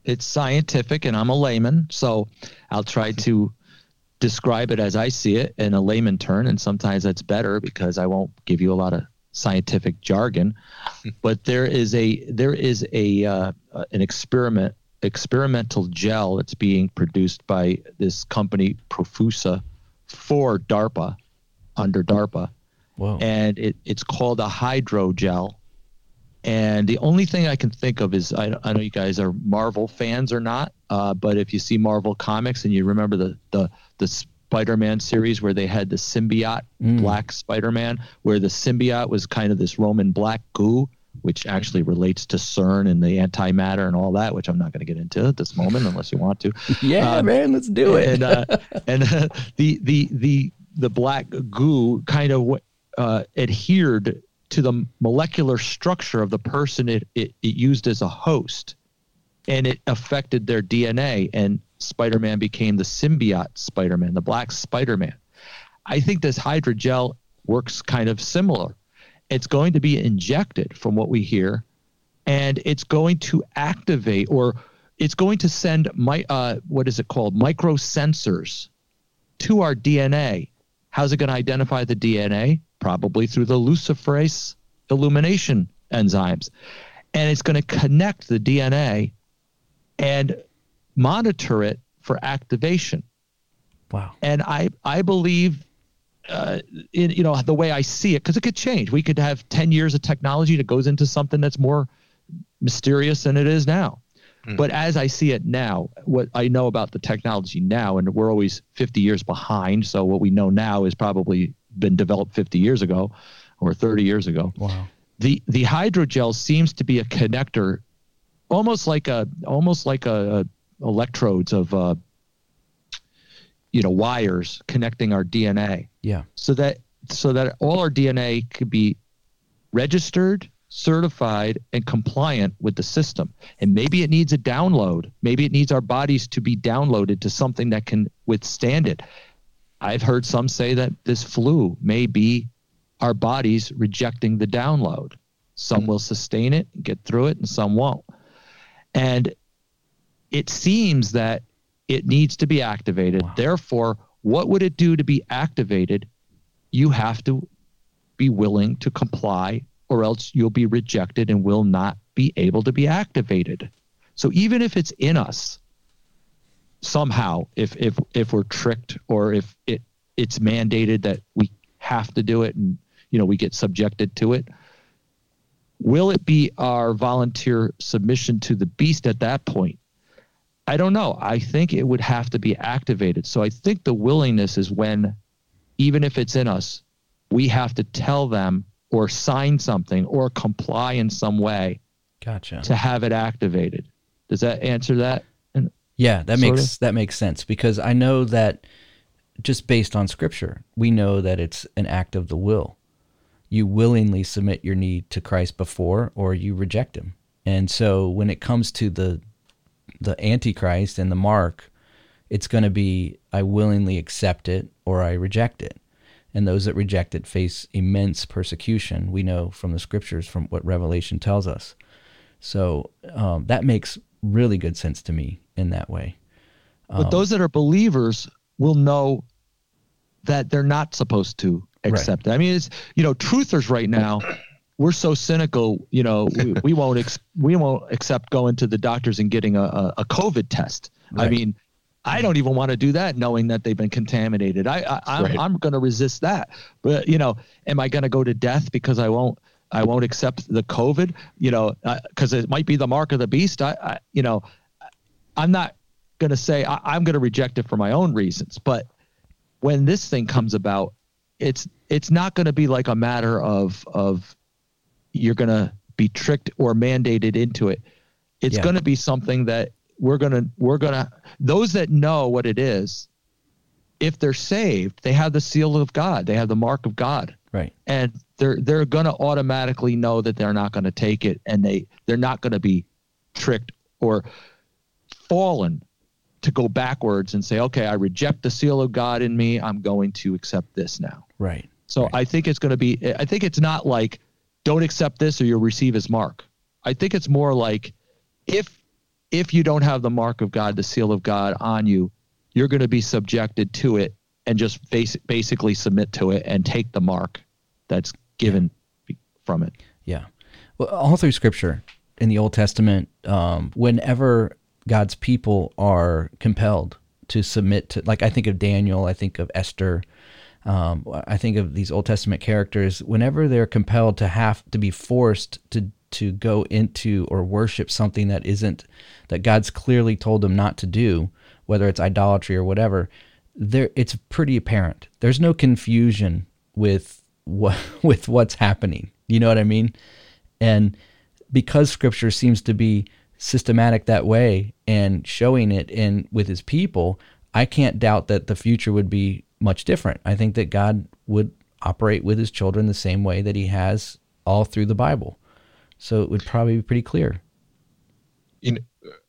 it's scientific, and I'm a layman, so I'll try to describe it as I see it in a layman turn, and sometimes that's better because I won't give you a lot of scientific jargon. but there is a there is a uh, an experiment experimental gel that's being produced by this company Profusa for DARPA under DARPA whoa and it, it's called a hydrogel. And the only thing I can think of is I, I know you guys are Marvel fans or not, uh, but if you see Marvel comics and you remember the the the Spider-Man series where they had the symbiote, Black Spider-Man, where the symbiote was kind of this Roman black goo, which actually relates to CERN and the antimatter and all that, which I'm not going to get into at this moment unless you want to. Yeah uh, man let's do it. and uh, and uh, the the the the black goo kind of uh, adhered to the molecular structure of the person it, it, it used as a host and it affected their DNA and Spider-Man became the symbiote Spider-Man the black Spider-Man I think this hydrogel works kind of similar it's going to be injected from what we hear and it's going to activate or it's going to send my uh, what is it called micro sensors to our DNA. How's it going to identify the DNA? Probably through the luciferase illumination enzymes, and it's going to connect the DNA and monitor it for activation. wow And I I believe. Uh, in, you know the way I see it, because it could change. We could have ten years of technology that goes into something that's more mysterious than it is now. But as I see it now, what I know about the technology now, and we're always 50 years behind. So what we know now has probably been developed 50 years ago or 30 years ago. wow The the hydrogel seems to be a connector, almost like a almost like a, a electrodes of uh, you know wires connecting our DNA yeah so that so that all our DNA could be registered, certified, and compliant with the system. And maybe it needs a download. Maybe it needs our bodies to be downloaded to something that can withstand it. I've heard some say that this flu may be our bodies rejecting the download. Some will sustain it, get through it, and some won't. And it seems that it needs to be activated. Therefore, what would it do to be activated? You have to be willing to comply, or else you'll be rejected and will not be able to be activated. So even if it's in us, somehow, if if if we're tricked or if it it's mandated that we have to do it and you know we get subjected to it, will it be our volunteer submission to the beast at that point? I don't know. I think it would have to be activated. So I think the willingness is when, even if it's in us, we have to tell them or sign something or comply in some way gotcha to have it activated. Does that answer that? Yeah, that Sort makes that makes sense because I know that just based on scripture, we know that it's an act of the will. You willingly submit your need to Christ before or you reject him. And so when it comes to the the antichrist and the mark, it's going to be I willingly accept it or I reject it. And those that reject it face immense persecution. We know from the scriptures, from what Revelation tells us. So um, that makes really good sense to me in that way. but those that are believers will know that they're not supposed to accept it. I mean, it's you know, truthers right now. We're so cynical, you know. We, we won't ex- we won't accept going to the doctors and getting a, a, COVID test. I mean, I don't even want to do that, knowing that they've been contaminated. I, I I'm Right. I'm going to resist that. But you know, am I going to go to death because I won't I won't accept the COVID? You know, uh, because it might be the mark of the beast. I, I you know, I'm not going to say I, I'm going to reject it for my own reasons. But when this thing comes about, it's it's not going to be like a matter of of you're going to be tricked or mandated into it. It's Yeah. going to be something that we're going to we're going to those that know what it is if they're saved they have the seal of god they have the mark of god Right. and they're they're going to automatically know that they're not going to take it and they they're not going to be tricked or fallen to go backwards and say okay i reject the seal of god in me i'm going to accept this now Right. so Right. I think it's going to be. I think it's not like don't accept this or you'll receive His mark. I think it's more like if if you don't have the mark of God, the seal of God on you, you're going to be subjected to it and just basic, basically submit to it and take the mark that's given from it. Yeah. Well, all through Scripture in the Old Testament, um, whenever God's people are compelled to submit to, like I think of Daniel, I think of Esther, um, I think of these Old Testament characters. Whenever they're compelled to have to be forced to to go into or worship something that isn't that God's clearly told them not to do, whether it's idolatry or whatever, there it's pretty apparent. There's no confusion with what with what's happening. You know what I mean? And because scripture seems to be systematic that way and showing it in with his people, I can't doubt that the future would be much different. I think that God would operate with his children the same way that he has all through the Bible. So it would probably be pretty clear. you know,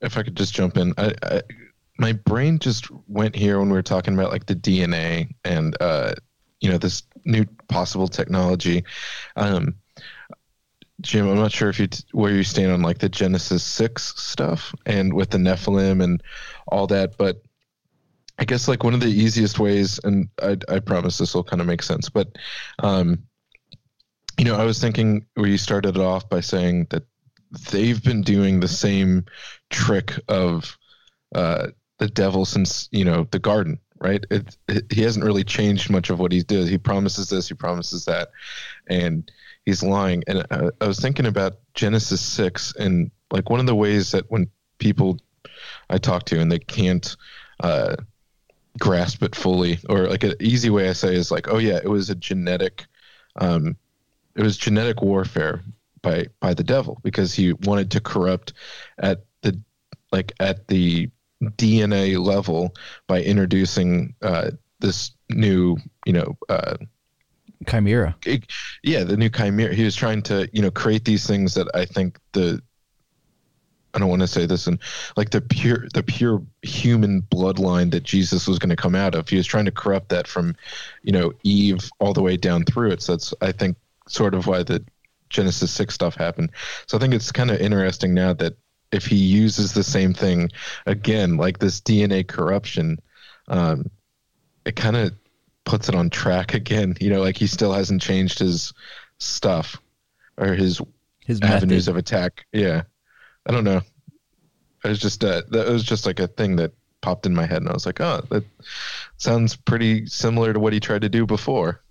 if I could just jump in, I, I, my brain just went here when we were talking about like the DNA and uh, you know this new possible technology. Um, Jim, I'm not sure if you where you stand on like the Genesis six stuff and with the Nephilim and all that, but I guess like one of the easiest ways, and I, I promise this will kind of make sense, but um, you know, I was thinking where you started it off by saying that they've been doing the same trick of uh, the devil since you know the garden, right? It, it, he hasn't really changed much of what he did. He promises this, he promises that, and he's lying. And I, I was thinking about Genesis six, and like one of the ways that when people I talk to and they can't uh, grasp it fully, or like an easy way I say is like, oh yeah, it was a genetic. Um, it was genetic warfare by by the devil because he wanted to corrupt at the like at the DNA level by introducing uh, this new you know uh, Chimera. it- yeah the new chimera he was trying to you know create these things that I think the I don't want to say this and like the pure the pure human bloodline that Jesus was going to come out of he was trying to corrupt that from you know Eve all the way down through it so that's I think sort of why the Genesis 6 stuff happened. So I think it's kind of interesting now that if he uses the same thing again, like this DNA corruption, um, it kind of puts it on track again. You know, like he still hasn't changed his stuff or his His avenues method. of attack. Yeah. I don't know. It was just uh, that was just like a thing that popped in my head, and I was like, oh, that sounds pretty similar to what he tried to do before.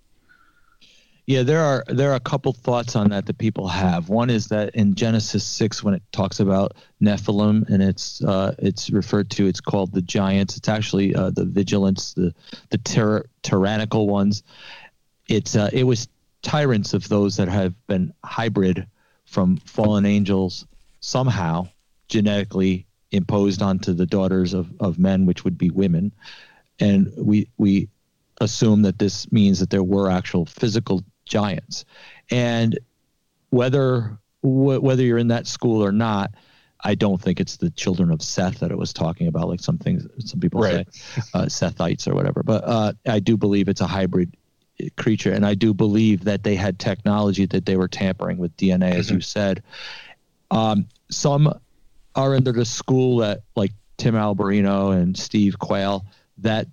Yeah, there are there are a couple thoughts on that that people have. One is that in Genesis six, when it talks about Nephilim and it's uh, it's referred to, it's called the giants. It's actually uh, the vigilance, the the tyr- tyrannical ones. It's uh, it was tyrants of those that have been hybrid from fallen angels somehow genetically imposed onto the daughters of, of men, which would be women, and we we assume that this means that there were actual physical giants. And whether wh- whether you're in that school or not i don't think it's the children of seth that it was talking about like some things some people Right. say uh, sethites or whatever. But uh, i do believe it's a hybrid creature. And i do believe that they had technology that they were tampering with dna as you said um, some are under the school that like Tim Alberino and Steve Quayle that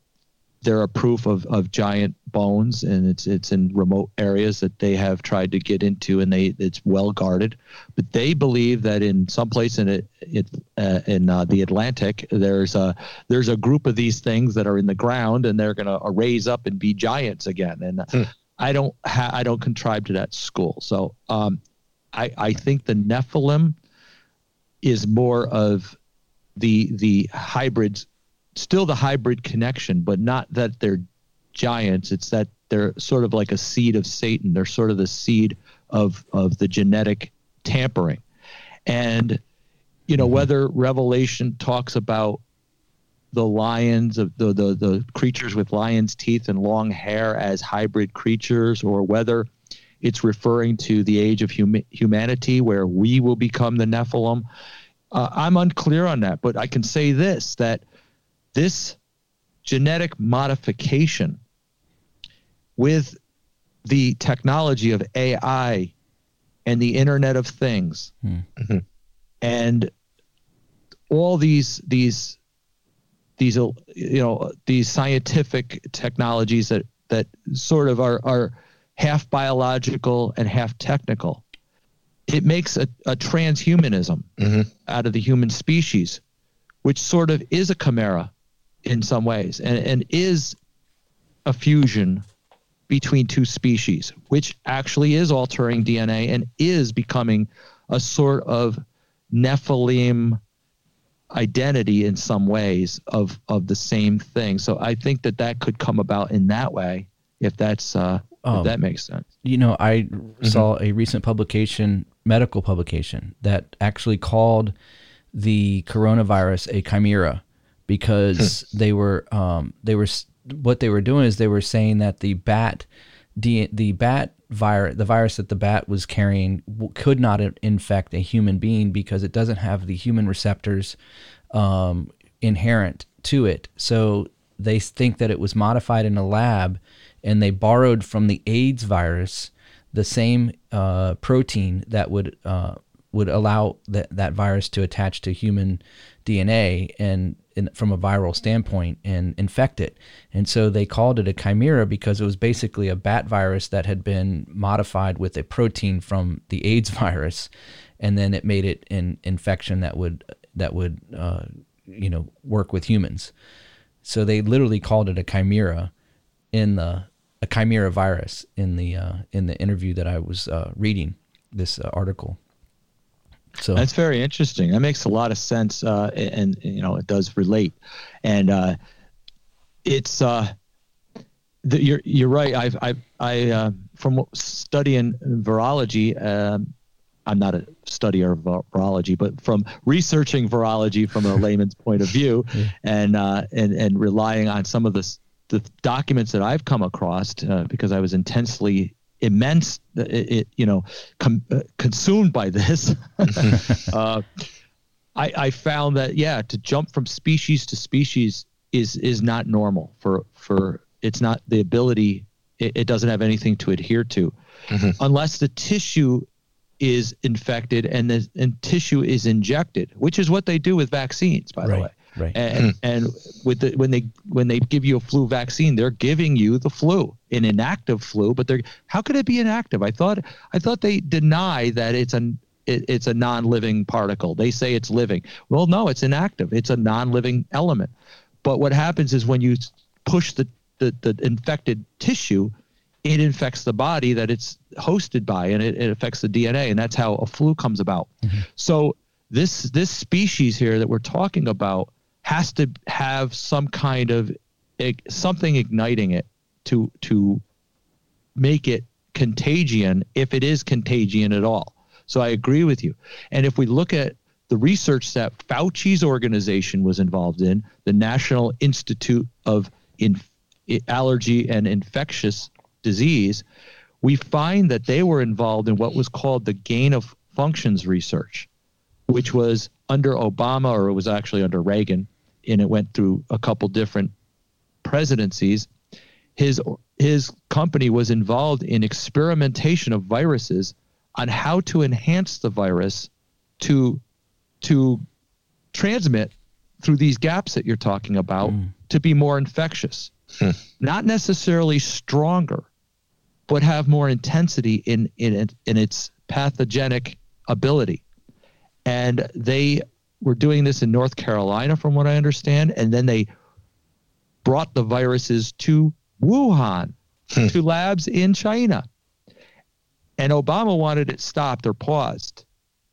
they're a proof of, of giant bones and it's it's in remote areas that they have tried to get into and they it's well guarded. But they believe that in some place in it, it uh, in uh, the Atlantic there's a there's a group of these things that are in the ground and they're going to raise up and be giants again. And Hmm. I don't ha- I don't contrive to that school. So um, I I think the Nephilim is more of the the hybrids still the hybrid connection but not that they're giants. It's that they're sort of like a seed of satan. They're sort of the seed of of the genetic tampering. And you know mm-hmm. whether revelation talks about the lions of the, the the creatures with lions teeth and long hair as hybrid creatures or whether it's referring to the age of hum- humanity where we will become the nephilim. Uh, i'm unclear on that but i can say this that this genetic modification with the technology of AI and the Internet of Things and all these these these you know these scientific technologies that that sort of are are half biological and half technical it makes a, a transhumanism out of the human species which sort of is a chimera in some ways and, and is a fusion between two species, which actually is altering DNA and is becoming a sort of Nephilim identity in some ways of of the same thing. So I think that that could come about in that way, if that's uh, Um, that makes sense. you know, I saw a recent publication, medical publication, that actually called the coronavirus a chimera because they were um, they were what they were doing is they were saying that the bat the the bat virus the virus that the bat was carrying could not infect a human being because it doesn't have the human receptors um, inherent to it. So they think that it was modified in a lab, and they borrowed from the AIDS virus the same uh, protein that would uh, would allow that that virus to attach to human DNA and from a viral standpoint and infect it. And so they called it a chimera because it was basically a bat virus that had been modified with a protein from the AIDS virus, and then it made it an infection that would that would uh, you know work with humans. So they literally called it a chimera in the a chimera virus in the uh, in the interview that I was uh, reading this uh, article. So That's very interesting. That makes a lot of sense, uh, and, and, you know it does relate. And uh, it's uh, the, you're you're right. I've I I uh, from studying virology. Um, I'm not a studier of virology, but from researching virology from a layman's point of view, and uh, and and relying on some of the the documents that I've come across uh, because I was intensely immense, it, it, you know, com- uh, consumed by this. uh, I, I found that yeah, to jump from species to species is is not normal for for it's not the ability. It, it doesn't have anything to adhere to, unless the tissue is infected and the and tissue is injected, which is what they do with vaccines, by the way. Right. And, and with the when they when they give you a flu vaccine, they're giving you the flu, an inactive flu. But they're how could it be inactive? I thought I thought they deny that it's an it, it's a non-living particle. They say it's living. Well, no, it's inactive. It's a non-living element. But what happens is when you push the the, the infected tissue, it infects the body that it's hosted by, and it, it affects the DNA, and that's how a flu comes about. Mm-hmm. So this this species here that we're talking about has to have some kind of something igniting it to to make it contagion if it is contagion at all. So I agree with you. And if we look at the research that Fauci's organization was involved in, the National Institute of Allergy and Infectious Disease, we find that they were involved in what was called the gain of functions research, which was under Obama or it was actually under Reagan, and it went through a couple different presidencies. His his company was involved in experimentation of viruses on how to enhance the virus to to transmit through these gaps that you're talking about mm. to be more infectious. Hmm. Not necessarily stronger, but have more intensity in in in its pathogenic ability. And they were doing this in North Carolina, from what I understand, and then they brought the viruses to Wuhan, to labs in China. And Obama wanted it stopped or paused.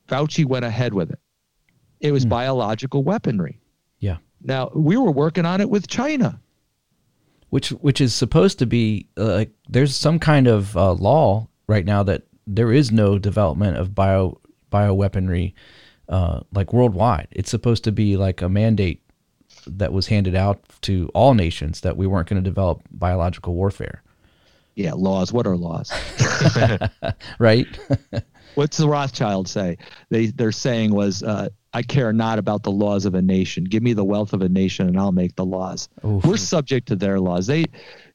Fauci went ahead with it. It was biological weaponry. Yeah. Now we were working on it with China. which which is supposed to be uh, like there's some kind of uh, law right now that there is no development of bio bioweaponry uh, like worldwide. It's supposed to be like a mandate that was handed out to all nations that we weren't going to develop biological warfare, Yeah, laws. What are laws? right? What's the Rothschild say? They they're saying was, uh, I care not about the laws of a nation. Give me the wealth of a nation, and I'll make the laws. Oof. We're subject to their laws. They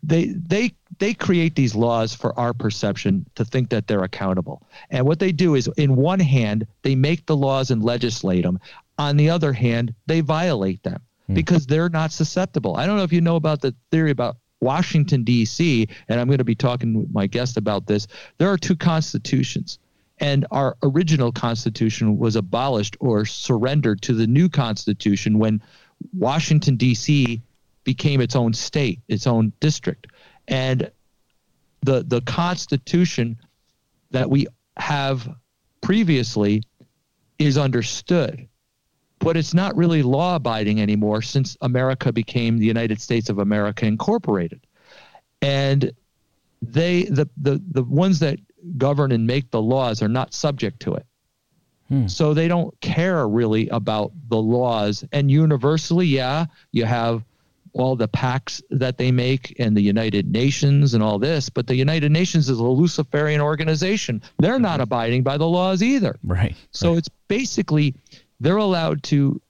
they they they create these laws for our perception to think that they're accountable. And what they do is, in one hand, they make the laws and legislate them. On the other hand, they violate them hmm. because they're not susceptible. I don't know if you know about the theory about Washington D.C. and I'm going to be talking with my guest about this. There are two constitutions and our original constitution was abolished or surrendered to the new constitution when Washington D.C. became its own state, its own district, and the the constitution that we have previously is understood, but it's not really law abiding anymore since America became the United States of America Incorporated, and they the the the ones that govern and make the laws are not subject to it. Hmm. So they don't care really about the laws. And universally, yeah, you have all the pacts that they make and the United Nations and all this, but the United Nations is a Luciferian organization. They're not mm-hmm. abiding by the laws either. right. So it's basically they're allowed to,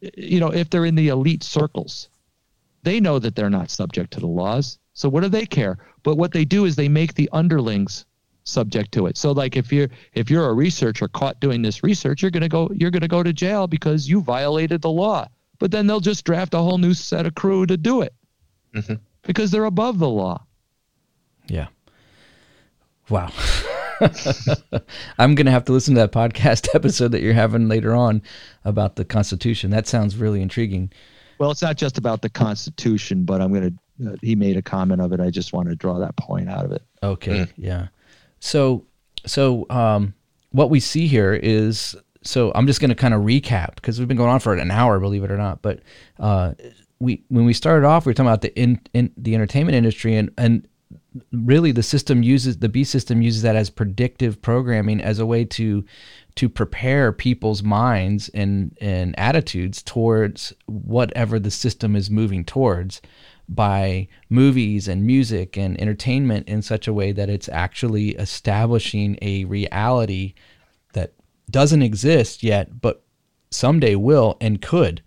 you know, if they're in the elite circles, they know that they're not subject to the laws. So what do they care? But what they do is they make the underlings subject to it. So like if you're if you're a researcher caught doing this research, you're gonna go you're gonna go to jail because you violated the law. But then they'll just draft a whole new set of crew to do it because they're above the law. Yeah. Wow. I'm going to have to listen to that podcast episode that you're having later on about the Constitution. That sounds really intriguing. Well, it's not just about the Constitution, but I'm gonna. Uh, he made a comment of it. I just want to draw that point out of it. Okay, yeah. So, so um, what we see here is so I'm just going to kind of recap because we've been going on for an hour, believe it or not. But uh, we when we started off, we were talking about the in, in the entertainment industry and and really the system uses the B system uses that as predictive programming as a way to to prepare people's minds and and attitudes towards whatever the system is moving towards by movies and music and entertainment in such a way that it's actually establishing a reality doesn't exist yet but someday will and could.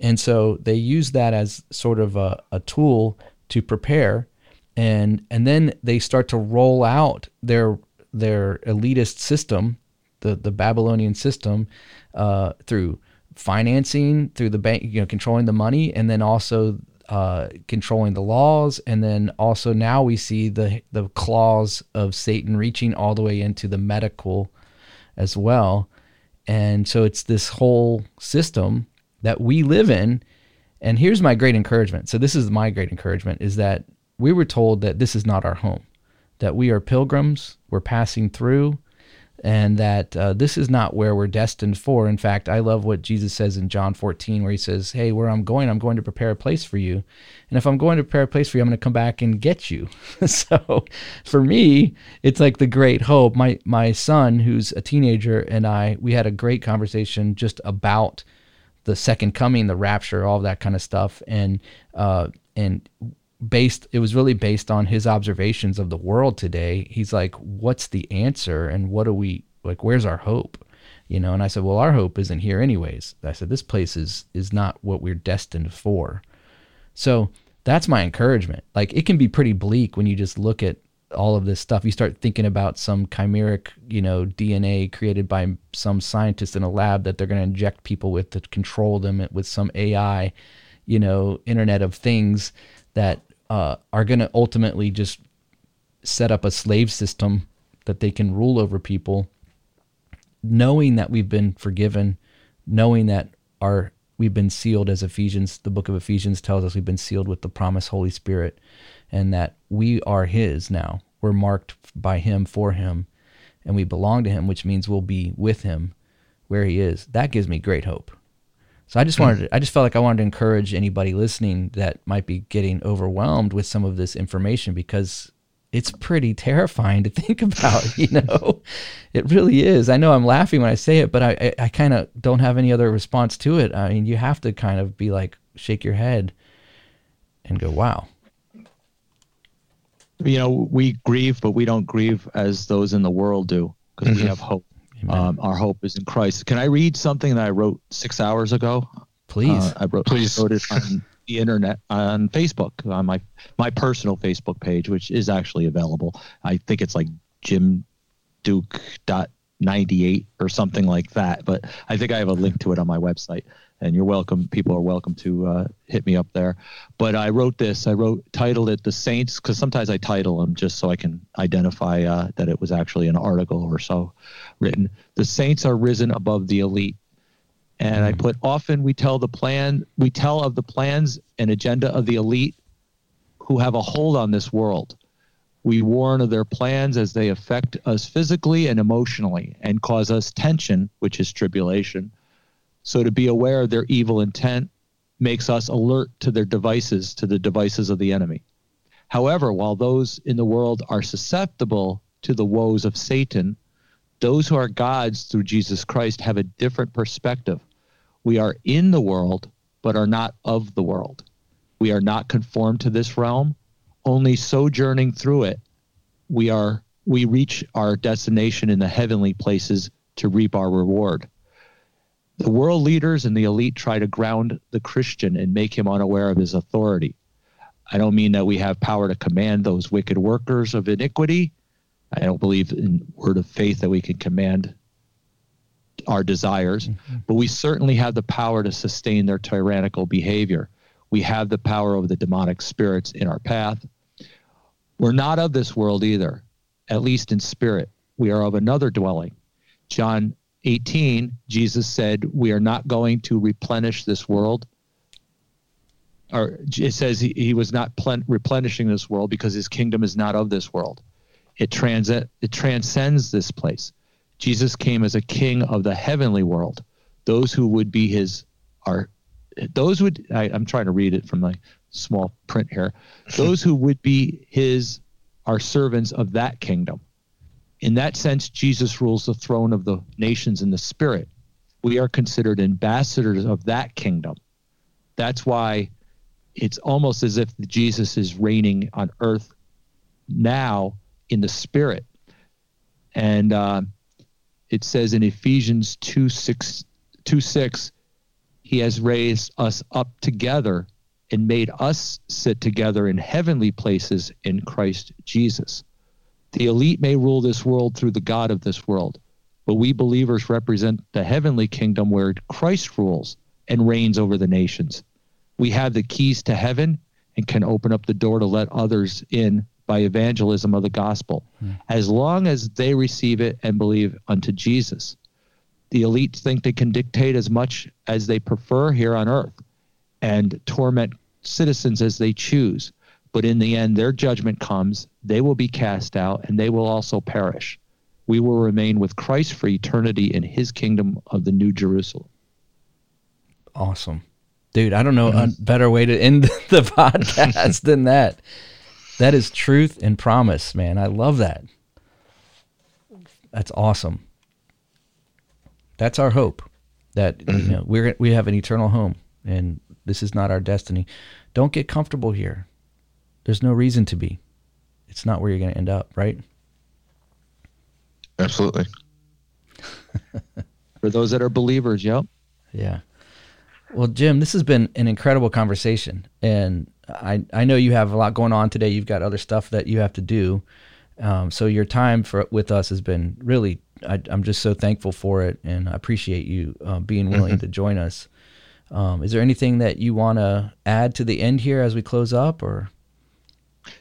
And so they use that as sort of a, a tool to prepare. And and then they start to roll out their their elitist system the the Babylonian system uh, through financing through the bank you know controlling the money and then also uh, controlling the laws. And then also now we see the the claws of Satan reaching all the way into the medical as well. And so it's this whole system that we live in. And here's my great encouragement. So this is my great encouragement is that we were told that this is not our home that we are pilgrims. We're passing through and that uh, this is not where we're destined for. In fact, I love what Jesus says in John 14, where he says, Hey, where I'm going, I'm going to prepare a place for you. And if I'm going to prepare a place for you, I'm going to come back and get you. so for me, it's like the great hope. My, my son, who's a teenager, and I, we had a great conversation just about the second coming, the rapture, all of that kind of stuff. And, uh, and, based it was really based on his observations of the world today. He's like what's the answer? And what do we like where's our hope? You know and i said well our hope isn't here anyways. I said this place is is not what we're destined for. So that's my encouragement. Like it can be pretty bleak when you just look at all of this stuff. You start thinking about some chimeric, you know, DNA created by some scientist in a lab that they're going to inject people with to control them with some AI, you know, Internet of Things that uh, are going to ultimately just set up a slave system that they can rule over people, knowing that we've been forgiven, knowing that our we've been sealed as Ephesians, the book of Ephesians tells us we've been sealed with the promised Holy Spirit and that we are his now. We're marked by him for him and we belong to him, which means we'll be with him where he is. That gives me great hope. So I just wanted hmm. to, I just felt like I wanted to encourage anybody listening that might be getting overwhelmed with some of this information because it's pretty terrifying to think about, you know. it really is. I know I'm laughing when I say it, but I I, I kind of don't have any other response to it. I mean, you have to kind of be like shake your head and go, "Wow." You know, we grieve, but we don't grieve as those in the world do because we mm-hmm. have hope. Um, our hope is in Christ. Can I read something that I wrote six hours ago? Please. Uh, I wrote, Please. wrote it on the internet on Facebook on my my personal Facebook page, which is actually available. I think it's like Jim Duke dot ninety eight or something like that. But I think I have a link to it on my website, and you're welcome. People are welcome to uh, hit me up there. But I wrote this. I wrote titled it "The Saints" because sometimes I title them just so I can identify uh, that it was actually an article or so written. The saints are risen above the elite and I mm-hmm. put often we tell the plan we tell of the plans and agenda of the elite who have a hold on this world. We warn of their plans as they affect us physically and emotionally and cause us tension, which is tribulation. So to be aware of their evil intent makes us alert to their devices, to the devices of the enemy. However, while those in the world are susceptible to the woes of Satan, those who are God's through Jesus Christ have a different perspective. We are in the world, but are not of the world. We are not conformed to this realm, only sojourning through it. We are we reach our destination in the heavenly places to reap our reward. The world leaders and the elite try to ground the Christian and make him unaware of his authority. I don't mean that we have power to command those wicked workers of iniquity. I don't believe in word of faith that we can command our desires, mm-hmm. but we certainly have the power to sustain their tyrannical behavior. We have the power over the demonic spirits in our path. We're not of this world either, at least in spirit. We are of another dwelling. John 18, Jesus said, We are not going to replenish this world. Or it says he, he was not plen- replenishing this world because his kingdom is not of this world. It, trans- it transcends this place. Jesus came as a king of the heavenly world. Those who would be his are those would I, I'm trying to read it from the small print here. Those who would be his are servants of that kingdom. In that sense, Jesus rules the throne of the nations in the spirit. We are considered ambassadors of that kingdom. That's why it's almost as if Jesus is reigning on earth now in the spirit. And um, it says in Ephesians 2 6, 2 6, he has raised us up together and made us sit together in heavenly places in Christ Jesus. The elite may rule this world through the God of this world, but we believers represent the heavenly kingdom where Christ rules and reigns over the nations. We have the keys to heaven and can open up the door to let others in by evangelism of the gospel, hmm. as long as they receive it and believe unto Jesus. The elites think they can dictate as much as they prefer here on earth and torment citizens as they choose. But in the end, their judgment comes, they will be cast out, and they will also perish. We will remain with Christ for eternity in his kingdom of the New Jerusalem. Awesome. Dude, I don't know a mm-hmm. better way to end the podcast than that. That is truth and promise, man. I love that. That's awesome. That's our hope that you mm-hmm. know we're we have an eternal home and this is not our destiny. Don't get comfortable here. There's no reason to be. It's not where you're going to end up, right? Absolutely. For those that are believers, yep. Yeah. Well, Jim, this has been an incredible conversation, and I I know you have a lot going on today. You've got other stuff that you have to do, Um, so your time for with us has been really. I, I'm just so thankful for it, and I appreciate you uh, being willing to join us. Um, is there anything that you want to add to the end here as we close up, or?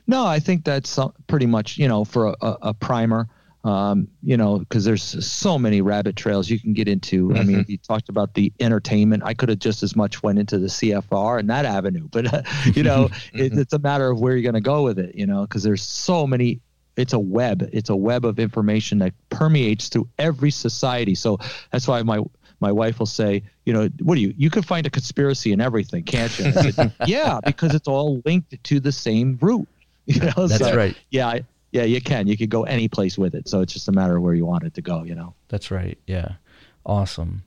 No, I think that's uh, pretty much you know for a, a primer. Um, you know, because there's so many rabbit trails you can get into. I mean, you talked about the entertainment. I could have just as much went into the CFR and that avenue, but uh, you know, it, it's a matter of where you're going to go with it. You know, because there's so many. It's a web. It's a web of information that permeates through every society. So that's why my my wife will say, you know, what do you? You could find a conspiracy in everything, can't you? Said, yeah, because it's all linked to the same root. You know, That's so, right. Yeah, I- yeah, you can. You could go any place with it. So it's just a matter of where you want it to go. You know. That's right. Yeah. Awesome.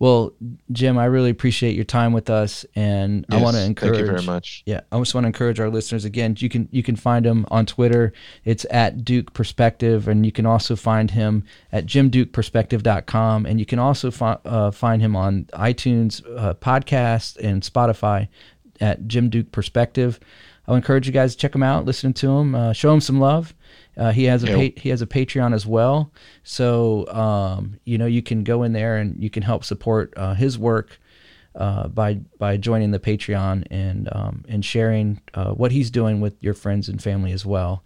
Well, Jim, I really appreciate your time with us, and I want to encourage. Thank you very much. Yeah, I just want to encourage our listeners again. You can you can find him on Twitter. It's at Duke Perspective, and you can also find him at jimdukeperspective.com, and you can also fi- uh, find him on iTunes uh, podcast and Spotify at Jim Duke Perspective. I'll encourage you guys to check him out, listen to him, uh, show him some love. Uh, he has a Yeah. pa- he has a Patreon as well, so um, you know you can go in there and you can help support uh, his work uh, by by joining the Patreon and um, and sharing uh, what he's doing with your friends and family as well.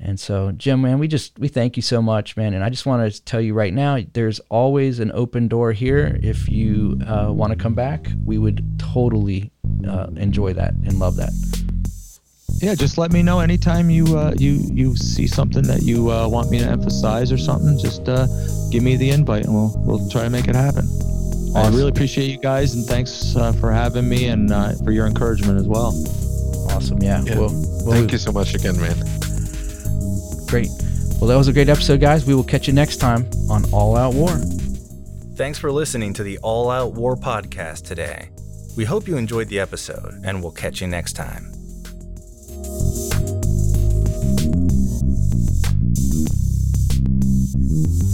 And so, Jim, man, we just we thank you so much, man. And I just want to tell you right now, there's always an open door here. If you uh, want to come back, we would totally uh, enjoy that and love that. Yeah, just let me know anytime you uh, you you see something that you uh, want me to emphasize or something. Just uh, give me the invite, and we'll we'll try to make it happen. I really appreciate you guys, and thanks uh, for having me and uh, for your encouragement as well. Awesome, yeah. Yeah. Well, well, Thank you so much again, man. great. Well, that was a great episode, guys. We will catch you next time on All Out War. Thanks for listening to the All Out War podcast today. We hope you enjoyed the episode, and we'll catch you next time. Thank